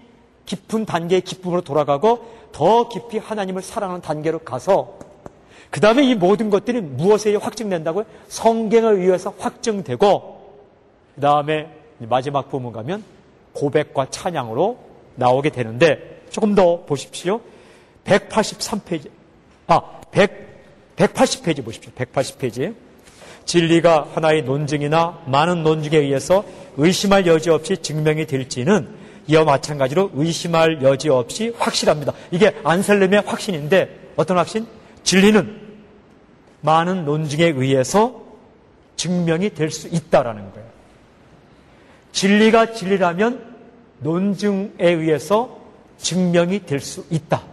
깊은 단계의 기쁨으로 돌아가고 더 깊이 하나님을 사랑하는 단계로 가서 그 다음에 이 모든 것들이 무엇에 의해 확증된다고요? 성경에 의해서 확증되고 그 다음에 마지막 부분 가면 고백과 찬양으로 나오게 되는데 조금 더 보십시오. 183페이지. 아, 100, 180페이지 보십시오. 180페이지. 진리가 하나의 논증이나 많은 논증에 의해서 의심할 여지 없이 증명이 될지는 이와 마찬가지로 의심할 여지 없이 확실합니다. 이게 안셀렘의 확신인데 어떤 확신? 진리는 많은 논증에 의해서 증명이 될 수 있다라는 거예요. 진리가 진리라면 논증에 의해서 증명이 될 수 있다.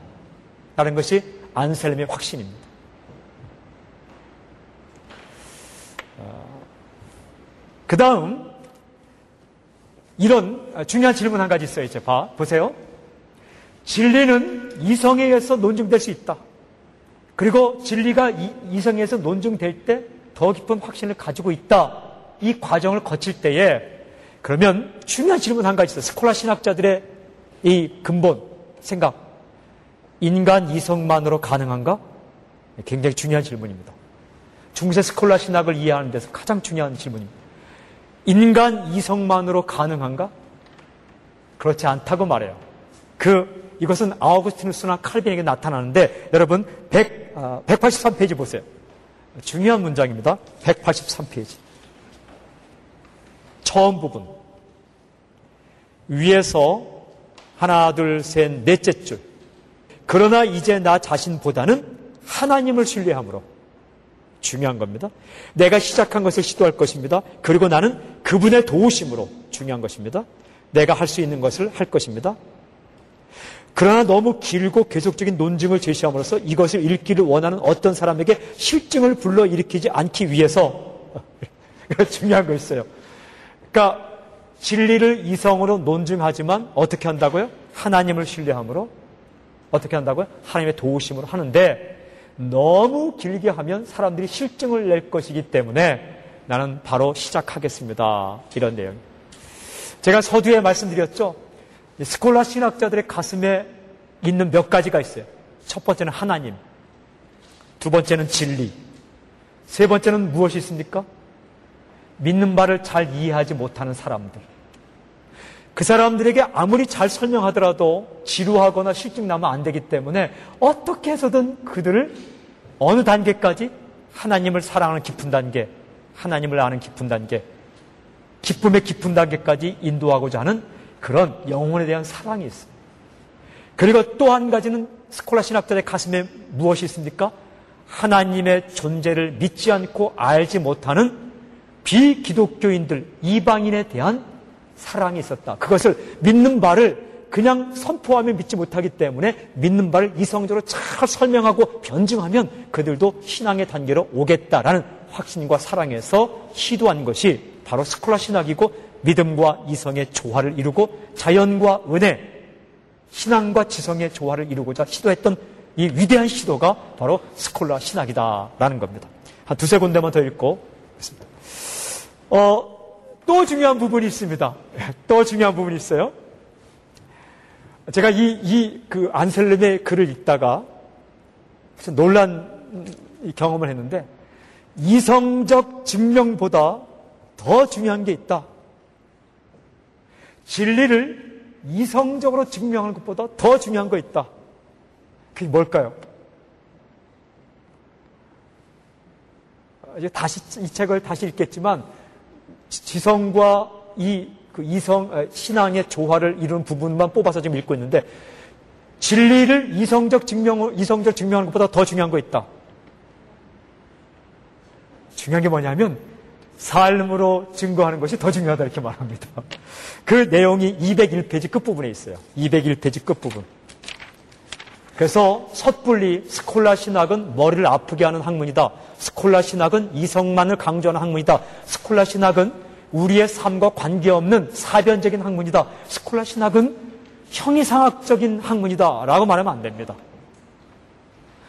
라는 것이 안셀렘의 확신입니다. 그 다음, 이런 중요한 질문 한 가지 있어요. 이제 봐, 보세요. 진리는 이성에 의해서 논증될 수 있다. 그리고 진리가 이, 성에서 논증될 때 더 깊은 확신을 가지고 있다. 이 과정을 거칠 때에 그러면 중요한 질문 한 가지 있어요. 스콜라 신학자들의 이 근본 생각. 인간 이성만으로 가능한가? 굉장히 중요한 질문입니다. 중세 스콜라 신학을 이해하는 데서 가장 중요한 질문입니다. 인간 이성만으로 가능한가? 그렇지 않다고 말해요. 그, 이것은 아우구스티누스나 칼빈에게 나타나는데, 여러분, 100, 아, 183페이지 보세요. 중요한 문장입니다. 183페이지. 처음 부분. 위에서 하나, 둘, 셋, 넷째 줄. 그러나 이제 나 자신보다는 하나님을 신뢰함으로 중요한 겁니다. 내가 시작한 것을 시도할 것입니다. 그리고 나는 그분의 도우심으로 중요한 것입니다. 내가 할 수 있는 것을 할 것입니다. 그러나 너무 길고 계속적인 논증을 제시함으로써 이것을 읽기를 원하는 어떤 사람에게 실증을 불러일으키지 않기 위해서 중요한 거 있어요. 그러니까 진리를 이성으로 논증하지만 어떻게 한다고요? 하나님을 신뢰함으로 어떻게 한다고요? 하나님의 도우심으로 하는데 너무 길게 하면 사람들이 실증을 낼 것이기 때문에 나는 바로 시작하겠습니다. 이런 내용. 제가 서두에 말씀드렸죠. 스콜라 신학자들의 가슴에 있는 몇 가지가 있어요. 첫 번째는 하나님. 두 번째는 진리. 세 번째는 무엇이 있습니까? 믿는 바를 잘 이해하지 못하는 사람들. 그 사람들에게 아무리 잘 설명하더라도 지루하거나 실증나면 안 되기 때문에 어떻게 해서든 그들을 어느 단계까지 하나님을 사랑하는 깊은 단계, 하나님을 아는 깊은 단계, 기쁨의 깊은 단계까지 인도하고자 하는 그런 영혼에 대한 사랑이 있습니다. 그리고 또 한 가지는 스콜라 신학자의 가슴에 무엇이 있습니까? 하나님의 존재를 믿지 않고 알지 못하는 비기독교인들, 이방인에 대한 사랑이 있었다. 그것을 믿는 바를 그냥 선포하면 믿지 못하기 때문에 믿는 바를 이성적으로 잘 설명하고 변증하면 그들도 신앙의 단계로 오겠다라는 확신과 사랑에서 시도한 것이 바로 스콜라 신학이고 믿음과 이성의 조화를 이루고 자연과 은혜, 신앙과 지성의 조화를 이루고자 시도했던 이 위대한 시도가 바로 스콜라 신학이다라는 겁니다. 한 두세 군데만 더 읽고 있습니다. 어, 또 중요한 부분이 있습니다. 또 중요한 부분이 있어요. 제가 이, 이, 그 안셀름의 글을 읽다가 놀란 경험을 했는데, 이성적 증명보다 더 중요한 게 있다. 진리를 이성적으로 증명하는 것보다 더 중요한 거 있다. 그게 뭘까요? 이제 다시 이 책을 다시 읽겠지만 지성과 이 그 이성 아, 신앙의 조화를 이루는 부분만 뽑아서 지금 읽고 있는데 진리를 이성적 증명 이성적 증명하는 것보다 더 중요한 거 있다. 중요한 게 뭐냐면 삶으로 증거하는 것이 더 중요하다 이렇게 말합니다. 그 내용이 201페이지 끝부분에 있어요. 201페이지 끝부분. 그래서 섣불리 스콜라 신학은 머리를 아프게 하는 학문이다. 스콜라 신학은 이성만을 강조하는 학문이다. 스콜라 신학은 우리의 삶과 관계없는 사변적인 학문이다. 스콜라 신학은 형이상학적인 학문이다. 라고 말하면 안 됩니다.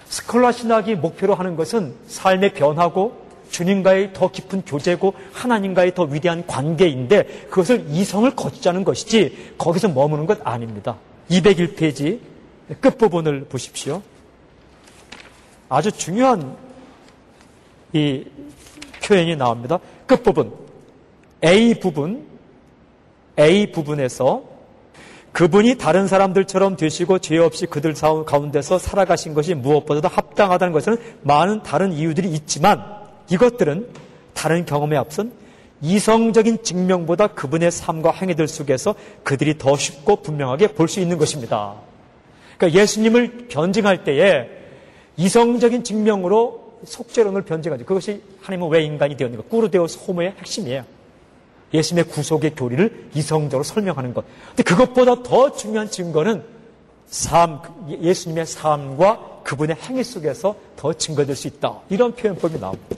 스콜라 신학이 목표로 하는 것은 삶의 변화고 주님과의 더 깊은 교제고 하나님과의 더 위대한 관계인데 그것을 이성을 거치자는 것이지 거기서 머무는 것 아닙니다. 201페이지 끝부분을 보십시오. 아주 중요한 이 표현이 나옵니다. 끝부분. A 부분. A 부분에서 그분이 다른 사람들처럼 되시고 죄 없이 그들 가운데서 살아가신 것이 무엇보다도 합당하다는 것은 많은 다른 이유들이 있지만 이것들은 다른 경험에 앞선 이성적인 증명보다 그분의 삶과 행위들 속에서 그들이 더 쉽고 분명하게 볼 수 있는 것입니다. 그러니까 예수님을 변증할 때에 이성적인 증명으로 속죄론을 변증하죠. 그것이 하나님은 왜 인간이 되었는가? 꾸르데오스 호모의 핵심이에요. 예수님의 구속의 교리를 이성적으로 설명하는 것. 근데 그것보다 더 중요한 증거는 삶, 예수님의 삶과 그분의 행위 속에서 더 증거될 수 있다. 이런 표현법이 나옵니다.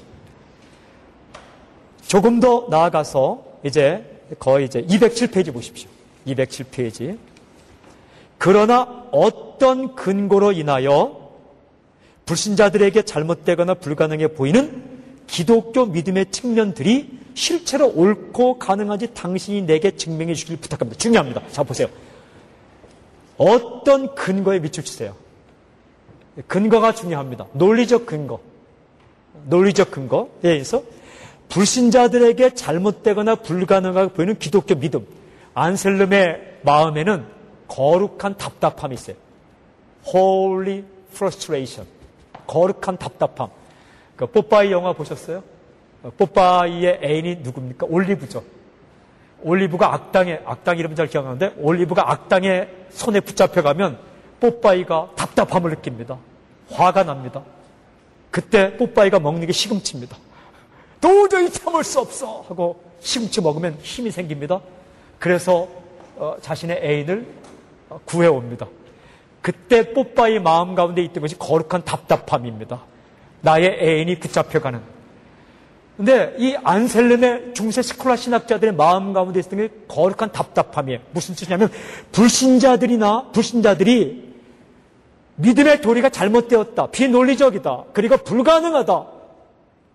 조금 더 나아가서 이제 거의 이제 207페이지 보십시오. 207페이지. 그러나 어떤 근거로 인하여 불신자들에게 잘못되거나 불가능해 보이는 기독교 믿음의 측면들이 실제로 옳고 가능한지 당신이 내게 증명해 주길 부탁합니다. 중요합니다. 자, 보세요. 어떤 근거에 밑줄 치세요. 근거가 중요합니다. 논리적 근거. 논리적 근거에 의해서 불신자들에게 잘못되거나 불가능하게 보이는 기독교 믿음. 안셀름의 마음에는 거룩한 답답함이 있어요. Holy frustration. 거룩한 답답함. 그 뽀빠이 영화 보셨어요? 어, 뽀빠이의 애인이 누굽니까? 올리브죠. 올리브가 악당의, 악당 이름 잘 기억하는데, 올리브가 악당의 손에 붙잡혀가면 뽀빠이가 답답함을 느낍니다. 화가 납니다. 그때 뽀빠이가 먹는 게 시금치입니다. 도저히 참을 수 없어 하고 시금치 먹으면 힘이 생깁니다. 그래서 어, 자신의 애인을 어, 구해옵니다. 그때 뽀빠이 마음 가운데 있던 것이 거룩한 답답함입니다. 나의 애인이 붙잡혀가는. 근데 이 안셀름의 중세 스콜라 신학자들의 마음 가운데 있었던 게 거룩한 답답함이에요. 무슨 뜻이냐면 불신자들이나 불신자들이 믿음의 도리가 잘못되었다. 비논리적이다. 그리고 불가능하다.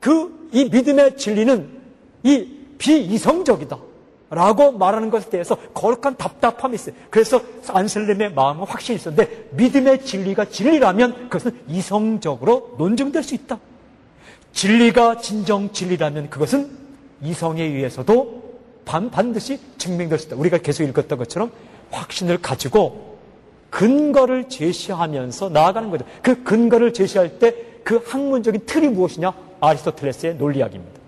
그 이 믿음의 진리는 이 비이성적이다. 라고 말하는 것에 대해서 거룩한 답답함이 있어요. 그래서 안셀렘의 마음은 확신이 있었는데 믿음의 진리가 진리라면 그것은 이성적으로 논증될 수 있다. 진리가 진정 진리라면 그것은 이성에 의해서도 반, 반드시 증명될 수 있다. 우리가 계속 읽었던 것처럼 확신을 가지고 근거를 제시하면서 나아가는 거죠. 그 근거를 제시할 때 그 학문적인 틀이 무엇이냐? 아리스토텔레스의 논리학입니다.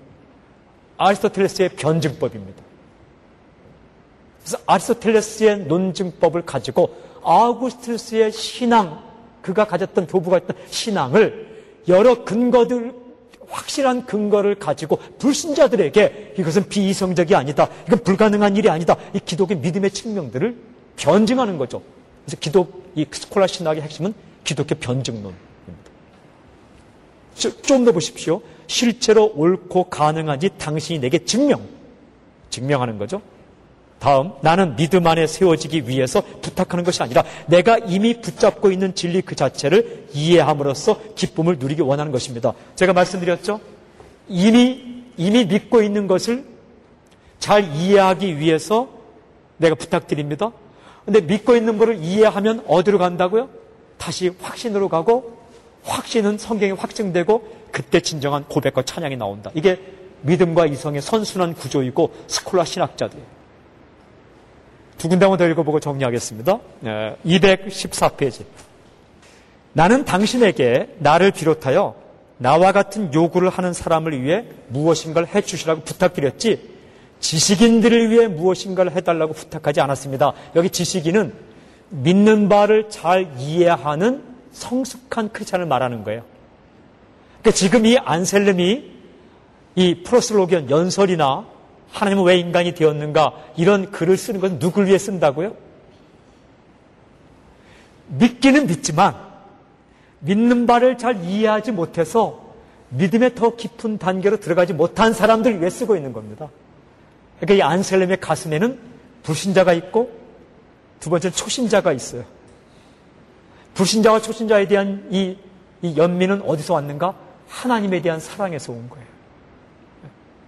아리스토텔레스의 변증법입니다. 그래서 아리스토텔레스의 논증법을 가지고 아우구스투스의 신앙, 그가 가졌던 교부가 했던 신앙을 여러 근거들, 확실한 근거를 가지고 불신자들에게 이것은 비이성적이 아니다. 이건 불가능한 일이 아니다. 이 기독의 믿음의 측면들을 변증하는 거죠. 그래서 기독, 이 스콜라 신학의 핵심은 기독교 변증론입니다. 좀 더 보십시오. 실제로 옳고 가능한지 당신이 내게 증명, 증명하는 거죠. 다음, 나는 믿음 안에 세워지기 위해서 부탁하는 것이 아니라 내가 이미 붙잡고 있는 진리 그 자체를 이해함으로써 기쁨을 누리기 원하는 것입니다. 제가 말씀드렸죠? 이미, 이미 믿고 있는 것을 잘 이해하기 위해서 내가 부탁드립니다. 근데 믿고 있는 것을 이해하면 어디로 간다고요? 다시 확신으로 가고 확신은 성경에 확증되고 그때 진정한 고백과 찬양이 나온다. 이게 믿음과 이성의 선순환 구조이고 스콜라 신학자들이에요. 두 군데 한번 더 읽어보고 정리하겠습니다. 214페이지. 나는 당신에게 나를 비롯하여 나와 같은 요구를 하는 사람을 위해 무엇인가를 해주시라고 부탁드렸지 지식인들을 위해 무엇인가를 해달라고 부탁하지 않았습니다. 여기 지식인은 믿는 바를 잘 이해하는 성숙한 크리스찬을 말하는 거예요. 그러니까 지금 이 안셀름이 이 프로슬로기언 연설이나 하나님은 왜 인간이 되었는가? 이런 글을 쓰는 것은 누굴 위해 쓴다고요? 믿기는 믿지만 믿는 바를 잘 이해하지 못해서 믿음의 더 깊은 단계로 들어가지 못한 사람들 위해 쓰고 있는 겁니다. 그러니까 이 안셀렘의 가슴에는 불신자가 있고 두 번째는 초신자가 있어요. 불신자와 초신자에 대한 이, 이 연민은 어디서 왔는가? 하나님에 대한 사랑에서 온 거예요.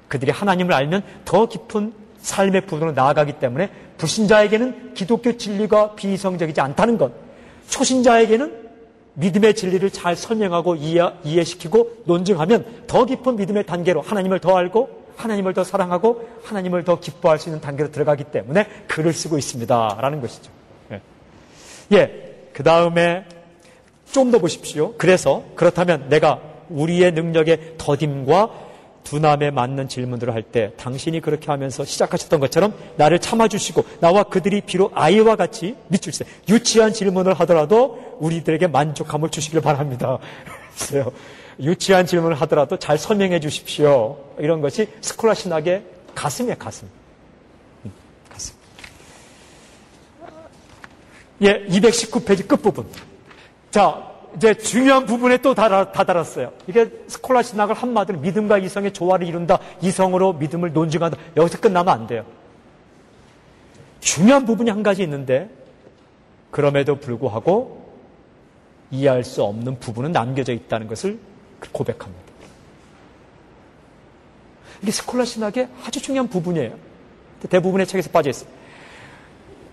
그들이 하나님을 알면 더 깊은 삶의 부분으로 나아가기 때문에 불신자에게는 기독교 진리가 비이성적이지 않다는 것, 초신자에게는 믿음의 진리를 잘 설명하고 이해, 시키고 논증하면 더 깊은 믿음의 단계로 하나님을 더 알고 하나님을 더 사랑하고 하나님을 더 기뻐할 수 있는 단계로 들어가기 때문에 글을 쓰고 있습니다 라는 것이죠. 예, 예 그 다음에 좀 더 보십시오. 그래서 그렇다면 내가 우리의 능력의 더딤과 두남에 맞는 질문들을 할 때 당신이 그렇게 하면서 시작하셨던 것처럼 나를 참아주시고 나와 그들이 비록 아이와 같이 밑줄 세 유치한 질문을 하더라도 우리들에게 만족함을 주시길 바랍니다. 유치한 질문을 하더라도 잘 설명해 주십시오. 이런 것이 스콜라 신학의 가슴이에요, 가슴. 음, 가슴. 예, 219페이지 끝부분. 자, 이제 중요한 부분에 또 다다랐어요. 이게 스콜라 신학을 한마디로 믿음과 이성의 조화를 이룬다. 이성으로 믿음을 논증한다. 여기서 끝나면 안 돼요. 중요한 부분이 한 가지 있는데 그럼에도 불구하고 이해할 수 없는 부분은 남겨져 있다는 것을 고백합니다. 이게 스콜라 신학의 아주 중요한 부분이에요. 대부분의 책에서 빠져 있어요.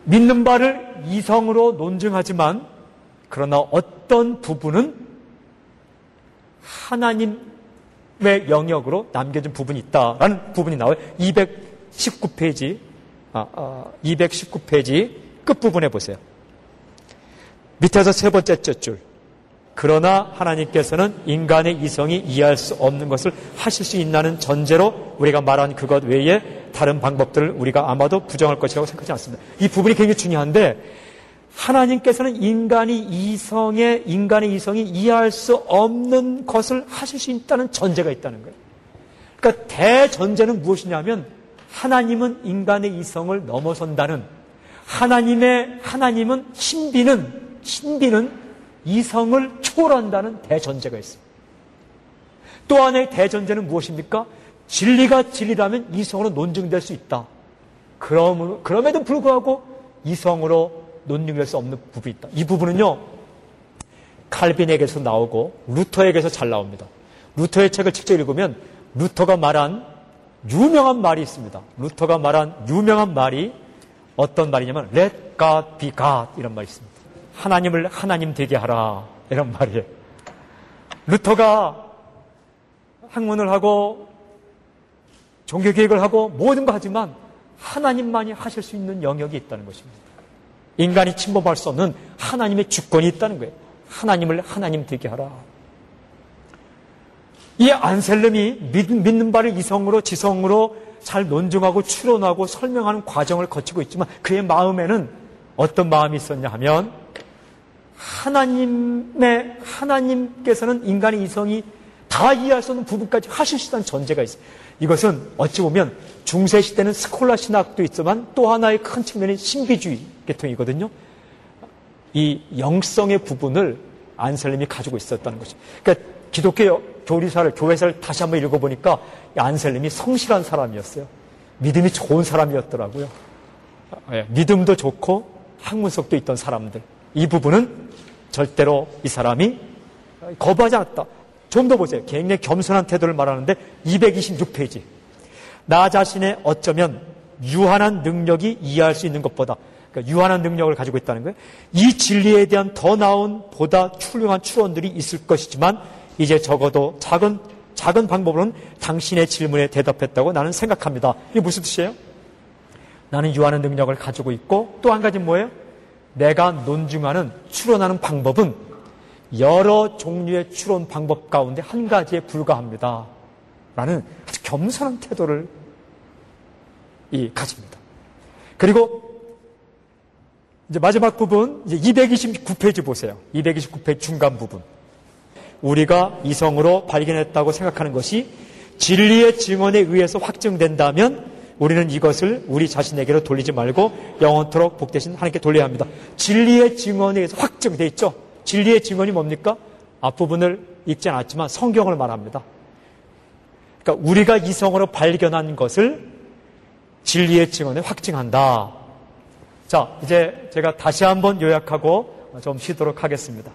믿는 바를 이성으로 논증하지만 그러나 어떤 부분은 하나님의 영역으로 남겨진 부분이 있다라는 부분이 나와요. 219페이지, 아, 아, 219페이지 끝부분에 보세요. 밑에서 세 번째 줄. 그러나 하나님께서는 인간의 이성이 이해할 수 없는 것을 하실 수 있다는 전제로 우리가 말한 그것 외에 다른 방법들을 우리가 아마도 부정할 것이라고 생각하지 않습니다. 이 부분이 굉장히 중요한데 하나님께서는 인간이 이성의 인간의 이성이 이해할 수 없는 것을 하실 수 있다는 전제가 있다는 거예요. 그러니까 대전제는 무엇이냐면 하나님은 인간의 이성을 넘어선다는 하나님의 하나님은 신비는 신비는 이성을 초월한다는 대전제가 있습니다. 또 하나의 대전제는 무엇입니까? 진리가 진리라면 이성으로 논증될 수 있다. 그럼, 그럼에도 불구하고 이성으로 논증될 수 없는 부분이 있다. 이 부분은요, 칼빈에게서 나오고 루터에게서 잘 나옵니다. 루터의 책을 직접 읽으면 루터가 말한 유명한 말이 있습니다. 루터가 말한 유명한 말이 어떤 말이냐면 Let God be God 이런 말이 있습니다. 하나님을 하나님 되게 하라 이런 말이에요. 루터가 학문을 하고 종교개혁을 하고 모든 거 하지만 하나님만이 하실 수 있는 영역이 있다는 것입니다. 인간이 침범할 수 없는 하나님의 주권이 있다는 거예요. 하나님을 하나님 되게 하라. 이 안셀름이 믿는 바를 이성으로 지성으로 잘 논증하고 추론하고 설명하는 과정을 거치고 있지만 그의 마음에는 어떤 마음이 있었냐 하면 하나님의 하나님께서는 인간의 이성이 다 이해할 수 없는 부분까지 하실 수 있다는 전제가 있어요. 이것은 어찌 보면 중세 시대는 스콜라 신학도 있지만 또 하나의 큰 측면이 신비주의 계통이거든요. 이 영성의 부분을 안셀름이 가지고 있었다는 것이. 그러니까 기독교 교리사를 교회사를 다시 한번 읽어보니까 안셀름이 성실한 사람이었어요. 믿음이 좋은 사람이었더라고요. 예, 믿음도 좋고 학문석도 있던 사람들. 이 부분은 절대로 이 사람이 거부하지 않았다. 좀 더 보세요. 굉장히 겸손한 태도를 말하는데 226페이지. 나 자신의 어쩌면 유한한 능력이 이해할 수 있는 것보다 그러니까 유한한 능력을 가지고 있다는 거예요. 이 진리에 대한 더 나은 보다 훌륭한 추론들이 있을 것이지만 이제 적어도 작은 작은 방법으로는 당신의 질문에 대답했다고 나는 생각합니다. 이게 무슨 뜻이에요? 나는 유한한 능력을 가지고 있고 또 한 가지 뭐예요? 내가 논증하는 추론하는 방법은 여러 종류의 추론 방법 가운데 한 가지에 불과합니다. 라는 아주 겸손한 태도를 이 가집니다. 그리고 이제 마지막 부분 이제 229페이지 보세요. 229페이지 중간 부분. 우리가 이성으로 발견했다고 생각하는 것이 진리의 증언에 의해서 확증된다면 우리는 이것을 우리 자신에게로 돌리지 말고 영원토록 복되신 하나님께 돌려야 합니다. 진리의 증언에 의해서 확증돼 있죠. 진리의 증언이 뭡니까? 앞부분을 읽지 않았지만 성경을 말합니다. 그러니까 우리가 이성으로 발견한 것을 진리의 증언에 확증한다. 자, 이제 제가 다시 한번 요약하고 좀 쉬도록 하겠습니다.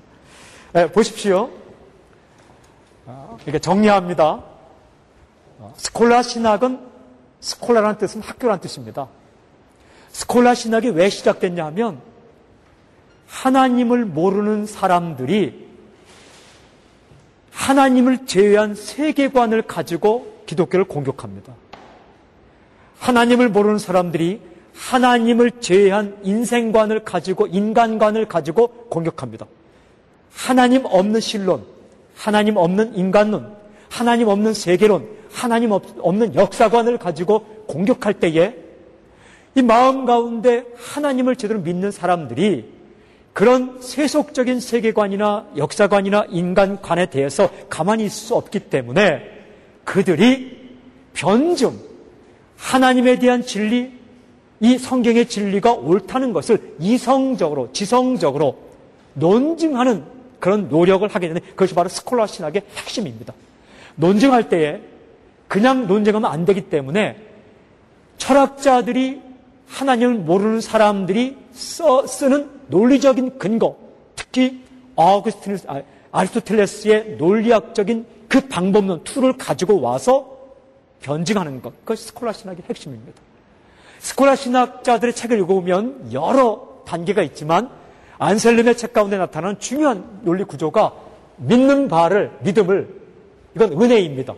네, 보십시오. 이렇게 정리합니다. 스콜라 신학은 스콜라라는 뜻은 학교라는 뜻입니다. 스콜라 신학이 왜 시작됐냐 하면 하나님을 모르는 사람들이 하나님을 제외한 세계관을 가지고 기독교를 공격합니다. 하나님을 모르는 사람들이 하나님을 제외한 인생관을 가지고 인간관을 가지고 공격합니다. 하나님 없는 신론, 하나님 없는 인간론, 하나님 없는 세계론, 하나님 없는 역사관을 가지고 공격할 때에 이 마음 가운데 하나님을 제대로 믿는 사람들이 그런 세속적인 세계관이나 역사관이나 인간관에 대해서 가만히 있을 수 없기 때문에 그들이 변증, 하나님에 대한 진리, 이 성경의 진리가 옳다는 것을 이성적으로, 지성적으로 논증하는 그런 노력을 하게 되는 그것이 바로 스콜라 신학의 핵심입니다. 논증할 때에 그냥 논증하면 안 되기 때문에 철학자들이 하나님을 모르는 사람들이 써, 쓰는 논리적인 근거, 특히 아우구스티누스, 아, 아리스토텔레스의 논리학적인 그 방법론 tool을 가지고 와서 변증하는 것, 그것이 스콜라 신학의 핵심입니다. 스콜라 신학자들의 책을 읽어보면 여러 단계가 있지만 안셀름의 책 가운데 나타나는 중요한 논리 구조가 믿는 바를, 믿음을, 이건 은혜입니다.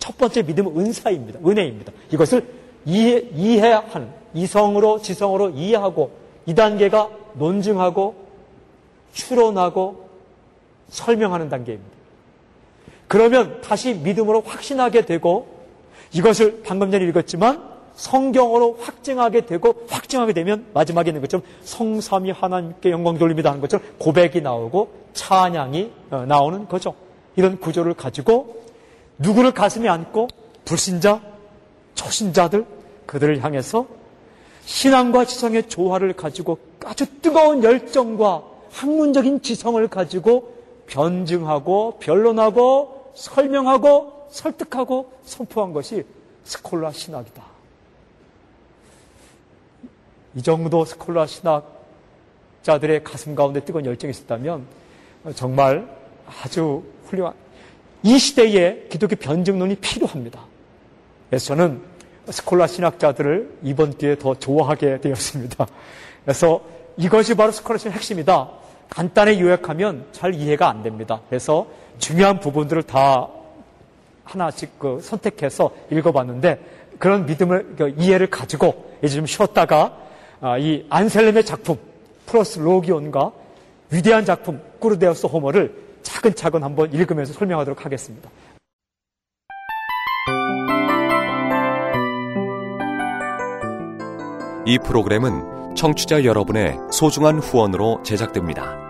첫 번째 믿음은 은사입니다. 은혜입니다. 이것을 이해, 이해하는, 이성으로, 지성으로 이해하고, 이 단계가 논증하고, 추론하고, 설명하는 단계입니다. 그러면 다시 믿음으로 확신하게 되고, 이것을 방금 전에 읽었지만, 성경으로 확증하게 되고 확증하게 되면 마지막에 있는 것처럼 성삼이 하나님께 영광 돌립니다 하는 것처럼 고백이 나오고 찬양이 어, 나오는 거죠. 이런 구조를 가지고 누구를 가슴에 안고 불신자, 초신자들 그들을 향해서 신앙과 지성의 조화를 가지고 아주 뜨거운 열정과 학문적인 지성을 가지고 변증하고 변론하고 설명하고 설득하고 선포한 것이 스콜라 신학이다. 이 정도 스콜라 신학자들의 가슴 가운데 뜨거운 열정이 있었다면 정말 아주 훌륭한 이 시대에 기독교 변증론이 필요합니다. 그래서 저는 스콜라 신학자들을 이번 기회에 더 좋아하게 되었습니다. 그래서 이것이 바로 스콜라 신의 핵심이다. 간단히 요약하면 잘 이해가 안 됩니다. 그래서 중요한 부분들을 다 하나씩 그 선택해서 읽어봤는데 그런 믿음을 그 이해를 가지고 이제 좀 쉬었다가 아, 이 안셀렘의 작품 플러스 로기온과 위대한 작품 꾸르데우스 호머를 차근차근 한번 읽으면서 설명하도록 하겠습니다. 이 프로그램은 청취자 여러분의 소중한 후원으로 제작됩니다.